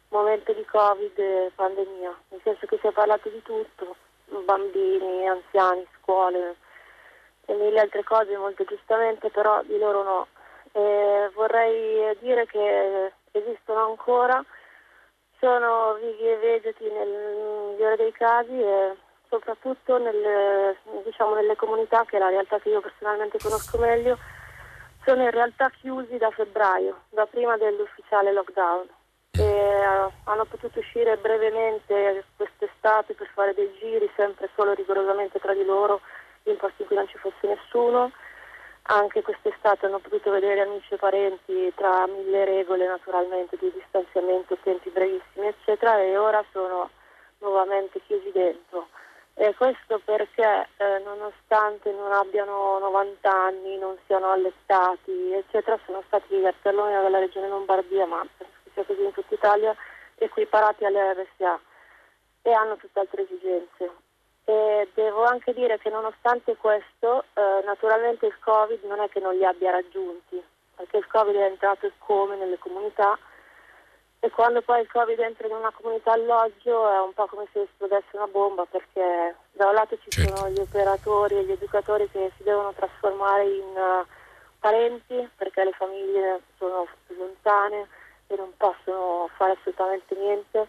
momento di Covid pandemia, nel senso che si è parlato di tutto, bambini, anziani, scuole e mille altre cose molto giustamente, però di loro no. E vorrei dire che esistono ancora, sono vivi e vegeti nel migliore dei casi e soprattutto nelle, diciamo, nelle comunità, che è la realtà che io personalmente conosco meglio, sono in realtà chiusi da febbraio, da prima dell'ufficiale lockdown. E, uh, hanno potuto uscire brevemente quest'estate per fare dei giri, sempre solo rigorosamente tra di loro, in posti in cui non ci fosse nessuno. anche quest'estate hanno potuto vedere amici e parenti tra mille regole naturalmente di distanziamento, tempi brevissimi eccetera e ora sono nuovamente chiusi dentro. E questo perché eh, nonostante non abbiano 90 anni, non siano allettati eccetera, sono stati perlomeno dalla regione Lombardia, ma penso che sia così in tutta Italia, equiparati alle RSA e hanno tutt'altre esigenze. E devo anche dire che nonostante questo, eh, naturalmente il Covid non è che non li abbia raggiunti, perché il Covid è entrato come nelle comunità e quando poi il Covid entra in una comunità alloggio è un po' come se esplodesse una bomba, perché da un lato ci certo. sono gli operatori e gli educatori che si devono trasformare in uh, parenti, perché le famiglie sono lontane e non possono fare assolutamente niente,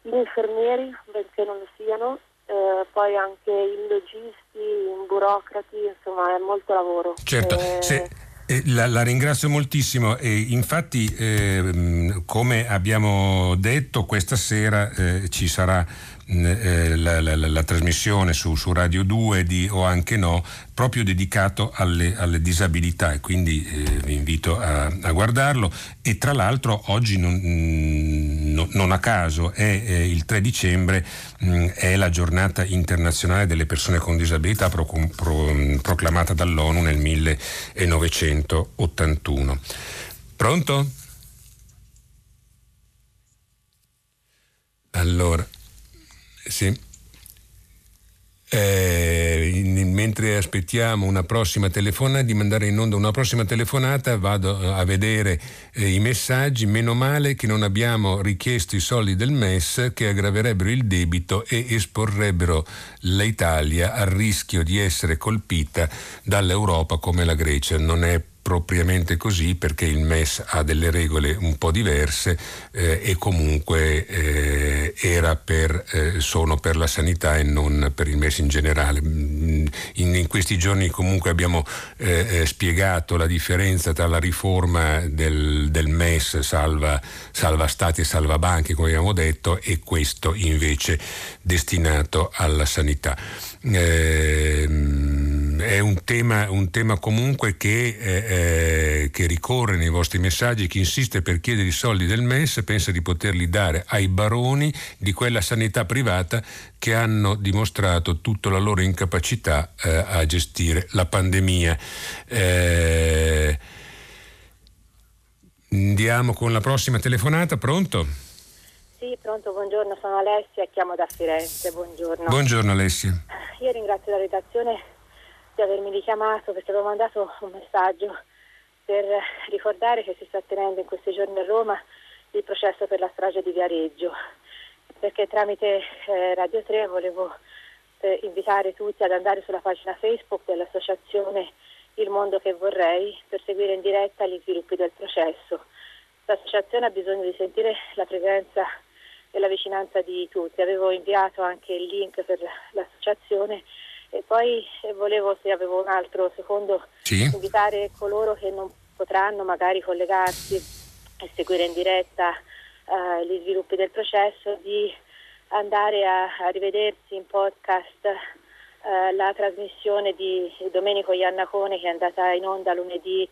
gli infermieri, benché non lo siano, eh, poi anche in logisti, in burocrati, insomma è molto lavoro. Certo, e... Se... Eh, la, la, ringrazio moltissimo e infatti eh, come abbiamo detto questa sera eh, ci sarà eh, la, la, la, trasmissione su, su, Radio 2 di O anche no, proprio dedicato alle, alle disabilità e quindi eh, vi invito a, a, guardarlo e tra l'altro oggi non, mm, no, non a caso è eh, il 3 dicembre mh, mm, è la giornata internazionale delle persone con disabilità pro, pro, mm, proclamata dall'ONU nel 1981. Pronto? Allora, sì. Eh, in, mentre aspettiamo una prossima telefonata, di mandare in onda una prossima telefonata, vado a vedere eh, i messaggi. Meno male che non abbiamo richiesto i soldi del MES che aggraverebbero il debito e esporrebbero l'Italia al rischio di essere colpita dall'Europa come la Grecia. Non è propriamente così perché il MES ha delle regole un po' diverse eh, e comunque eh, per, eh, sono per la sanità e non per il MES in generale. Mm, in, in questi giorni comunque abbiamo eh, eh, spiegato la differenza tra la riforma del, del MES salva, salva, Stati e salva banche, come abbiamo detto, e questo invece destinato alla sanità. Eh, è un tema, un tema comunque che, eh, eh, che, ricorre nei vostri messaggi. Chi insiste per chiedere i soldi del MES pensa di poterli dare ai baroni di quella sanità privata che hanno dimostrato tutta la loro incapacità eh, a gestire la pandemia. Eh, andiamo con la prossima telefonata, pronto? Sì, pronto, buongiorno, sono Alessia chiamo da Firenze, buongiorno. Buongiorno Alessia. Io ringrazio la redazione di avermi richiamato perché avevo mandato un messaggio per ricordare che si sta tenendo in questi giorni a Roma il processo per la strage di Viareggio, perché tramite eh, Radio 3 volevo eh, invitare tutti ad andare sulla pagina Facebook dell'associazione Il Mondo che vorrei per seguire in diretta gli sviluppi del processo. L'associazione ha bisogno di sentire la presenza e la vicinanza di tutti. Avevo inviato anche il link per l'associazione e poi volevo, se avevo un altro secondo, sì. invitare coloro che non potranno magari collegarsi e seguire in diretta uh, gli sviluppi del processo di andare a, a rivedersi in podcast uh, la trasmissione di Domenico Iannacone che è andata in onda lunedì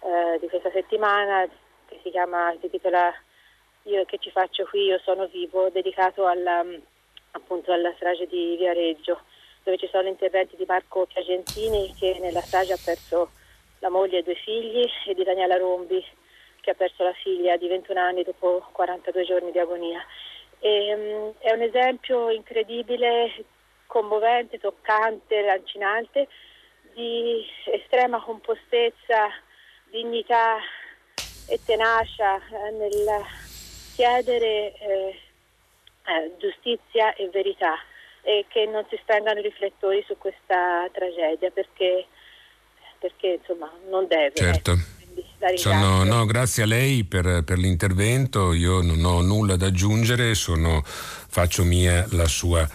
uh, di questa settimana che si chiama, si titola Io che ci faccio qui, io sono vivo, dedicato alla, appunto alla strage di Viareggio dove ci sono interventi di Marco Piagentini che nella strage ha perso la moglie e due figli e di Daniela Rombi che ha perso la figlia di 21 anni dopo 42 giorni di agonia. E, um, è un esempio incredibile, commovente, toccante, lancinante di estrema compostezza, dignità e tenacia eh, nel chiedere eh, eh, giustizia e verità e che non si spengano i riflettori su questa tragedia perché, perché insomma non deve. Certo. Sono, no, grazie a lei per, per, l'intervento, io non ho nulla da aggiungere, sono, faccio mia sua,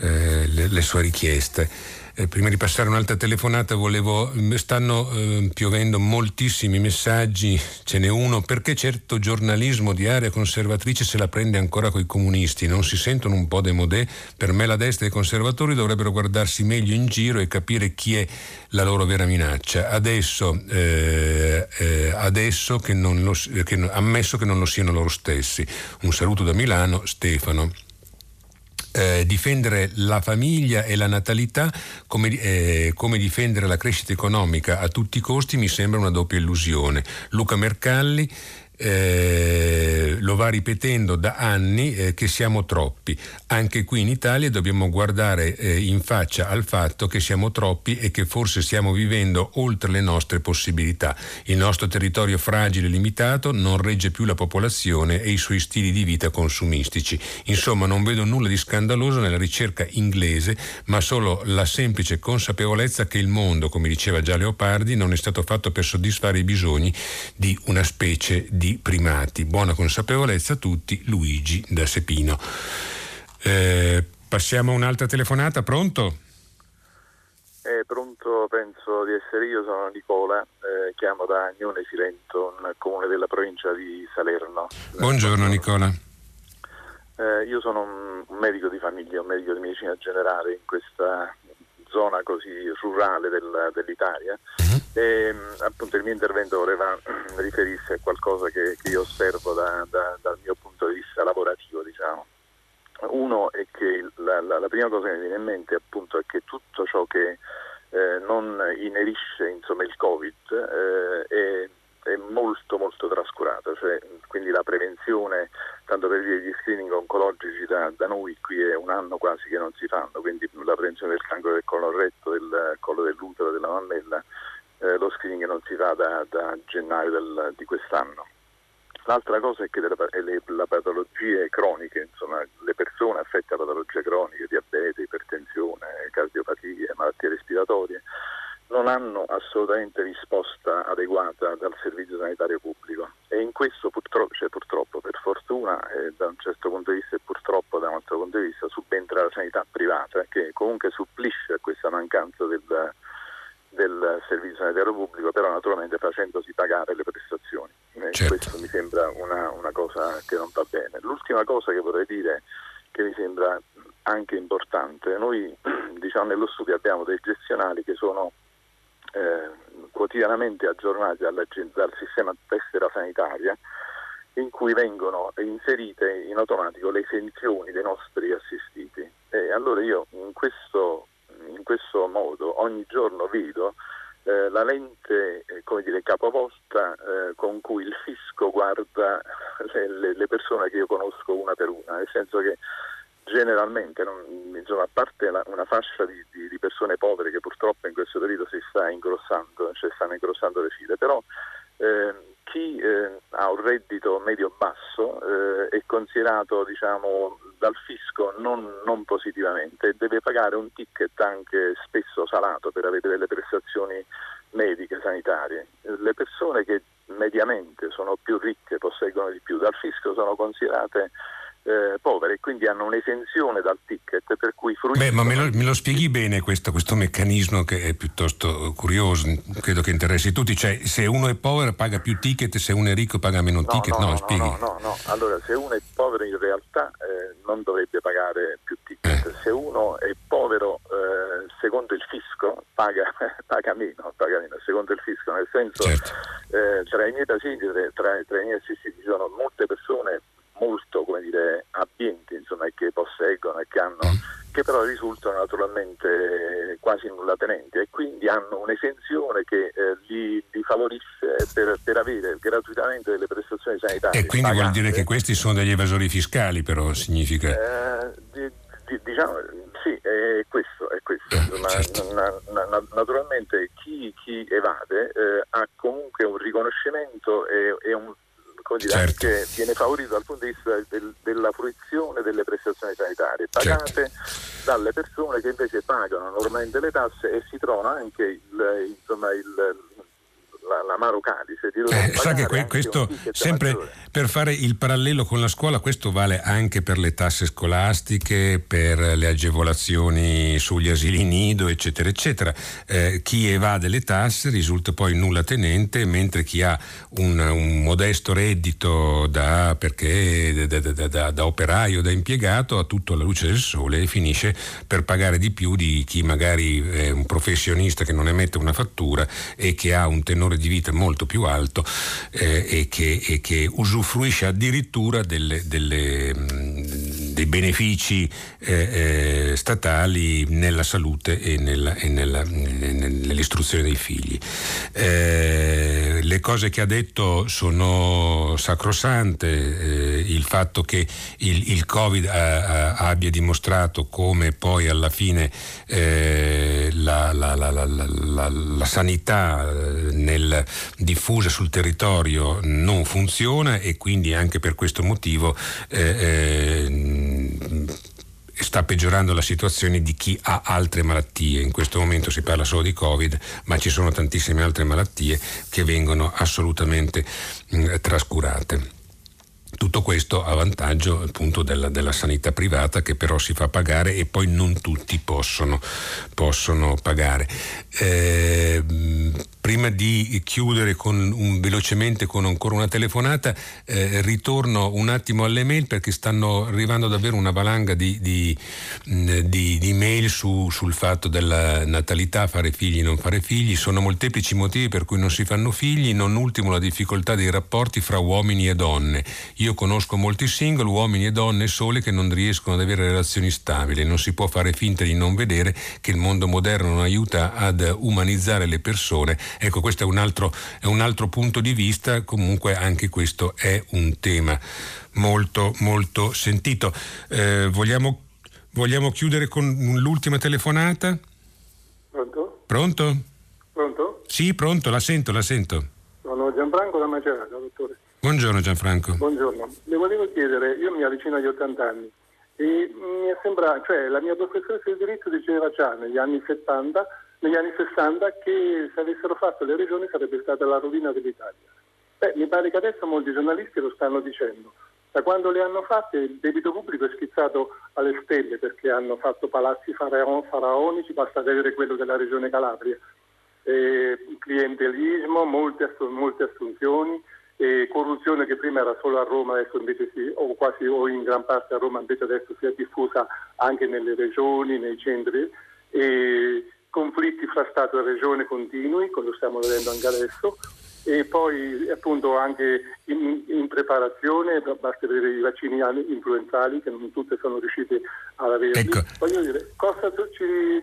eh, le, le, sue richieste. Eh, prima di passare un'altra telefonata volevo, mm, stanno eh, piovendo moltissimi messaggi, ce n'è uno, perché certo giornalismo di area conservatrice se la prende ancora coi comunisti, non si sentono un po' demodé? Per me la destra e i conservatori dovrebbero guardarsi meglio in giro e capire chi è la loro vera minaccia. Adesso, eh, eh, adesso che lo, che, ammesso che non lo siano loro stessi. Un saluto da Milano, Stefano eh, difendere la famiglia e la natalità come, eh, come, difendere la crescita economica a tutti i costi mi sembra una doppia illusione. Luca Mercalli eh, lo va ripetendo da anni eh, che siamo troppi. Anche qui in Italia dobbiamo guardare eh, in faccia al fatto che siamo troppi e che forse stiamo vivendo oltre le nostre possibilità. Il nostro territorio fragile e limitato non regge più la popolazione e i suoi stili di vita consumistici. Insomma, non vedo nulla di scandaloso nella ricerca inglese, ma solo la semplice consapevolezza che il mondo, come diceva già Leopardi, non è stato fatto per soddisfare i bisogni di una specie di di primati. Buona consapevolezza a tutti, Luigi da Sepino. Eh, passiamo a un'altra telefonata, pronto? Eh, pronto, penso di essere io, sono Nicola, eh, chiamo da Agnone Silento, un comune della provincia di Salerno. Buongiorno Nicola. Eh, io sono un, un, medico di famiglia, un medico di medicina generale in questa zona così rurale del, dell'Italia uh-huh. e appunto il mio intervento voleva riferirsi a qualcosa che, che io osservo da, da, dal mio punto di vista lavorativo diciamo. Uno è che la, la, la, prima cosa che mi viene in mente appunto è che tutto ciò che eh, non inerisce insomma, il Covid eh, è è molto molto trascurata, cioè, quindi la prevenzione, tanto per dire gli screening oncologici da, da, noi qui è un anno quasi che non si fanno, quindi la prevenzione del cancro del colon retto, del collo dell'utero, della mammella, eh, lo screening non si fa da, da gennaio del, di quest'anno. L'altra cosa è che le, le, le patologie croniche, insomma, le persone affette da patologie croniche, diabete, ipertensione, cardiopatie, malattie respiratorie, non hanno assolutamente risposta adeguata dal servizio sanitario pubblico e in questo purtroppo, cioè purtroppo per fortuna eh, da un certo punto di vista e purtroppo da un altro punto di vista subentra la sanità privata che comunque supplisce a questa mancanza del, del servizio sanitario pubblico però naturalmente facendosi pagare le prestazioni. Eh, certo. Questo mi sembra una, una cosa che non va bene. L'ultima cosa che vorrei dire che mi sembra anche importante, noi diciamo nello studio abbiamo dei gestionali che sono eh, quotidianamente aggiornati dal sistema tessera sanitaria in cui vengono inserite in automatico le esenzioni dei nostri assistiti. E allora io in questo, in questo modo ogni giorno vedo eh, la lente eh, come dire, capovolta eh, con cui il fisco guarda le, le, le, persone che io conosco una per una, nel senso che generalmente, non, insomma, a parte la, una fascia di, di, di, persone povere che purtroppo in questo periodo si sta ingrossando, cioè stanno ingrossando le file, però eh, chi eh, ha un reddito medio-basso eh, è considerato diciamo, dal fisco non, non, positivamente e deve pagare un ticket anche spesso salato per avere delle prestazioni mediche, sanitarie. Le persone che mediamente sono più ricche, posseggono di più, dal fisco sono considerate eh, povere e quindi hanno un'esenzione dal ticket per cui fruiscono... Beh, ma me lo, me lo spieghi bene questo, questo, meccanismo che è piuttosto curioso, credo che interessi tutti, cioè se uno è povero paga più ticket, se uno è ricco paga meno no, ticket, no, no, spieghi. No, no, no, allora se uno è povero in realtà eh, non dovrebbe pagare più ticket, eh. se uno è povero eh, secondo il fisco paga, paga, meno, paga, meno, secondo il fisco, nel senso certo. Eh, tra i miei pazienti, tra, tra i miei assistiti ci sono molte persone molto come dire, abbienti insomma, che posseggono e che, hanno, mm. che però risultano naturalmente quasi nulla tenenti e quindi hanno un'esenzione che eh, li, li, favorisce per, per, avere gratuitamente delle prestazioni sanitarie. E quindi pagate. vuol dire che questi sono degli evasori fiscali però significa? Eh, di, di, diciamo, sì, è questo. È questo. Insomma, certo. na, na, naturalmente chi, chi evade eh, ha comunque un riconoscimento e, e un certo. anche viene favorito dal punto di vista del, della fruizione delle prestazioni sanitarie pagate certo. dalle persone che invece pagano normalmente le tasse e si trovano anche il, insomma, il, l'amaro calice. Di eh, sa che que- questo, sempre maggiore. per fare il parallelo con la scuola, questo vale anche per le tasse scolastiche, per le agevolazioni sugli asili nido, eccetera, eccetera. Eh, chi evade le tasse risulta poi nulla tenente, mentre chi ha un, un modesto reddito da, perché, da, da, da, da operaio, da impiegato, ha tutto alla luce del sole e finisce per pagare di più di chi magari è un professionista che non emette una fattura e che ha un tenore di vita molto più alto eh, e, che, e, che, usufruisce addirittura delle, delle, dei benefici eh, eh, statali nella salute e, nella, e nella, nell'istruzione dei figli. Eh, le cose che ha detto sono sacrosante, eh, il fatto che il, il Covid a, a, abbia dimostrato come poi alla fine eh, la, la, la, la, sanità eh, diffusa sul territorio non funziona e quindi anche per questo motivo eh, eh, sta peggiorando la situazione di chi ha altre malattie. In questo momento si parla solo di Covid, ma ci sono tantissime altre malattie che vengono assolutamente mh, mm, trascurate. Tutto questo a vantaggio appunto della, della, sanità privata che però si fa pagare e poi non tutti possono, possono pagare. Eh, prima di chiudere con un, velocemente con ancora una telefonata, eh, ritorno un attimo alle mail perché stanno arrivando davvero una valanga di, di, di, di mail su, sul fatto della natalità, fare figli, non fare figli. Sono molteplici i motivi per cui non si fanno figli, non ultimo la difficoltà dei rapporti fra uomini e donne. Io conosco molti single, uomini e donne sole che non riescono ad avere relazioni stabili. Non si può fare finta di non vedere che il mondo moderno non aiuta ad umanizzare le persone. Ecco, questo è un altro, è un altro punto di vista, comunque anche questo è un tema molto, molto sentito. Eh, vogliamo, vogliamo chiudere con l'ultima telefonata? Pronto? Pronto? Pronto? Sì, pronto, la sento, la sento. Sono Gianfranco da Macerata, dottore. Buongiorno Gianfranco. Buongiorno. Le volevo chiedere, io mi avvicino agli 80 anni e mi sembra, cioè la mia professoressa di diritto diceva già negli anni 70, negli anni 60 che se avessero fatto le regioni sarebbe stata la rovina dell'Italia. Beh, mi pare che adesso molti giornalisti lo stanno dicendo. Da quando le hanno fatte il debito pubblico è schizzato alle stelle perché hanno fatto palazzi faraonici, basta vedere quello della regione Calabria. Eh, clientelismo, molte, molte assunzioni, e corruzione che prima era solo a Roma, adesso invece si, o quasi o in gran parte a Roma, invece adesso si è diffusa anche nelle regioni, nei centri, e conflitti fra Stato e Regione continui, come lo stiamo vedendo anche adesso, e poi appunto anche in, in, preparazione, basta vedere i vaccini influenzali che non tutte sono riuscite ad avere. Ecco. Voglio dire, cosa,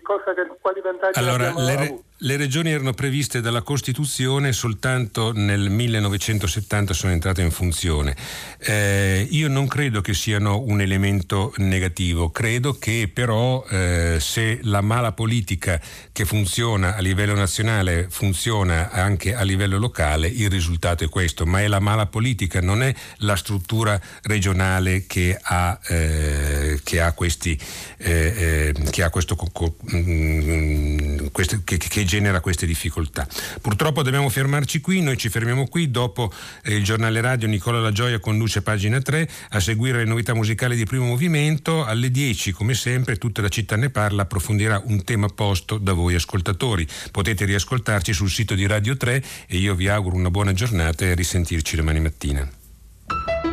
cosa, quali vantaggi allora, le, re, le, regioni erano previste dalla Costituzione soltanto nel 1970 sono entrate in funzione. Eh, io non credo che siano un elemento negativo, credo che però eh, se la mala politica che funziona a livello nazionale funziona anche a livello locale, locale, il risultato è questo, ma è la mala politica, non è la struttura regionale che ha, eh, che ha, questi, eh, eh che, ha questo, mm, queste, che, che, genera queste difficoltà. Purtroppo dobbiamo fermarci qui, noi ci fermiamo qui, dopo eh, il giornale radio Nicola La Gioia conduce pagina 3, a seguire le novità musicali di primo movimento, alle 10 come sempre tutta la città ne parla, approfondirà un tema posto da voi ascoltatori. Potete riascoltarci sul sito di Radio 3 e io vi auguro auguro una buona giornata e risentirci domani mattina.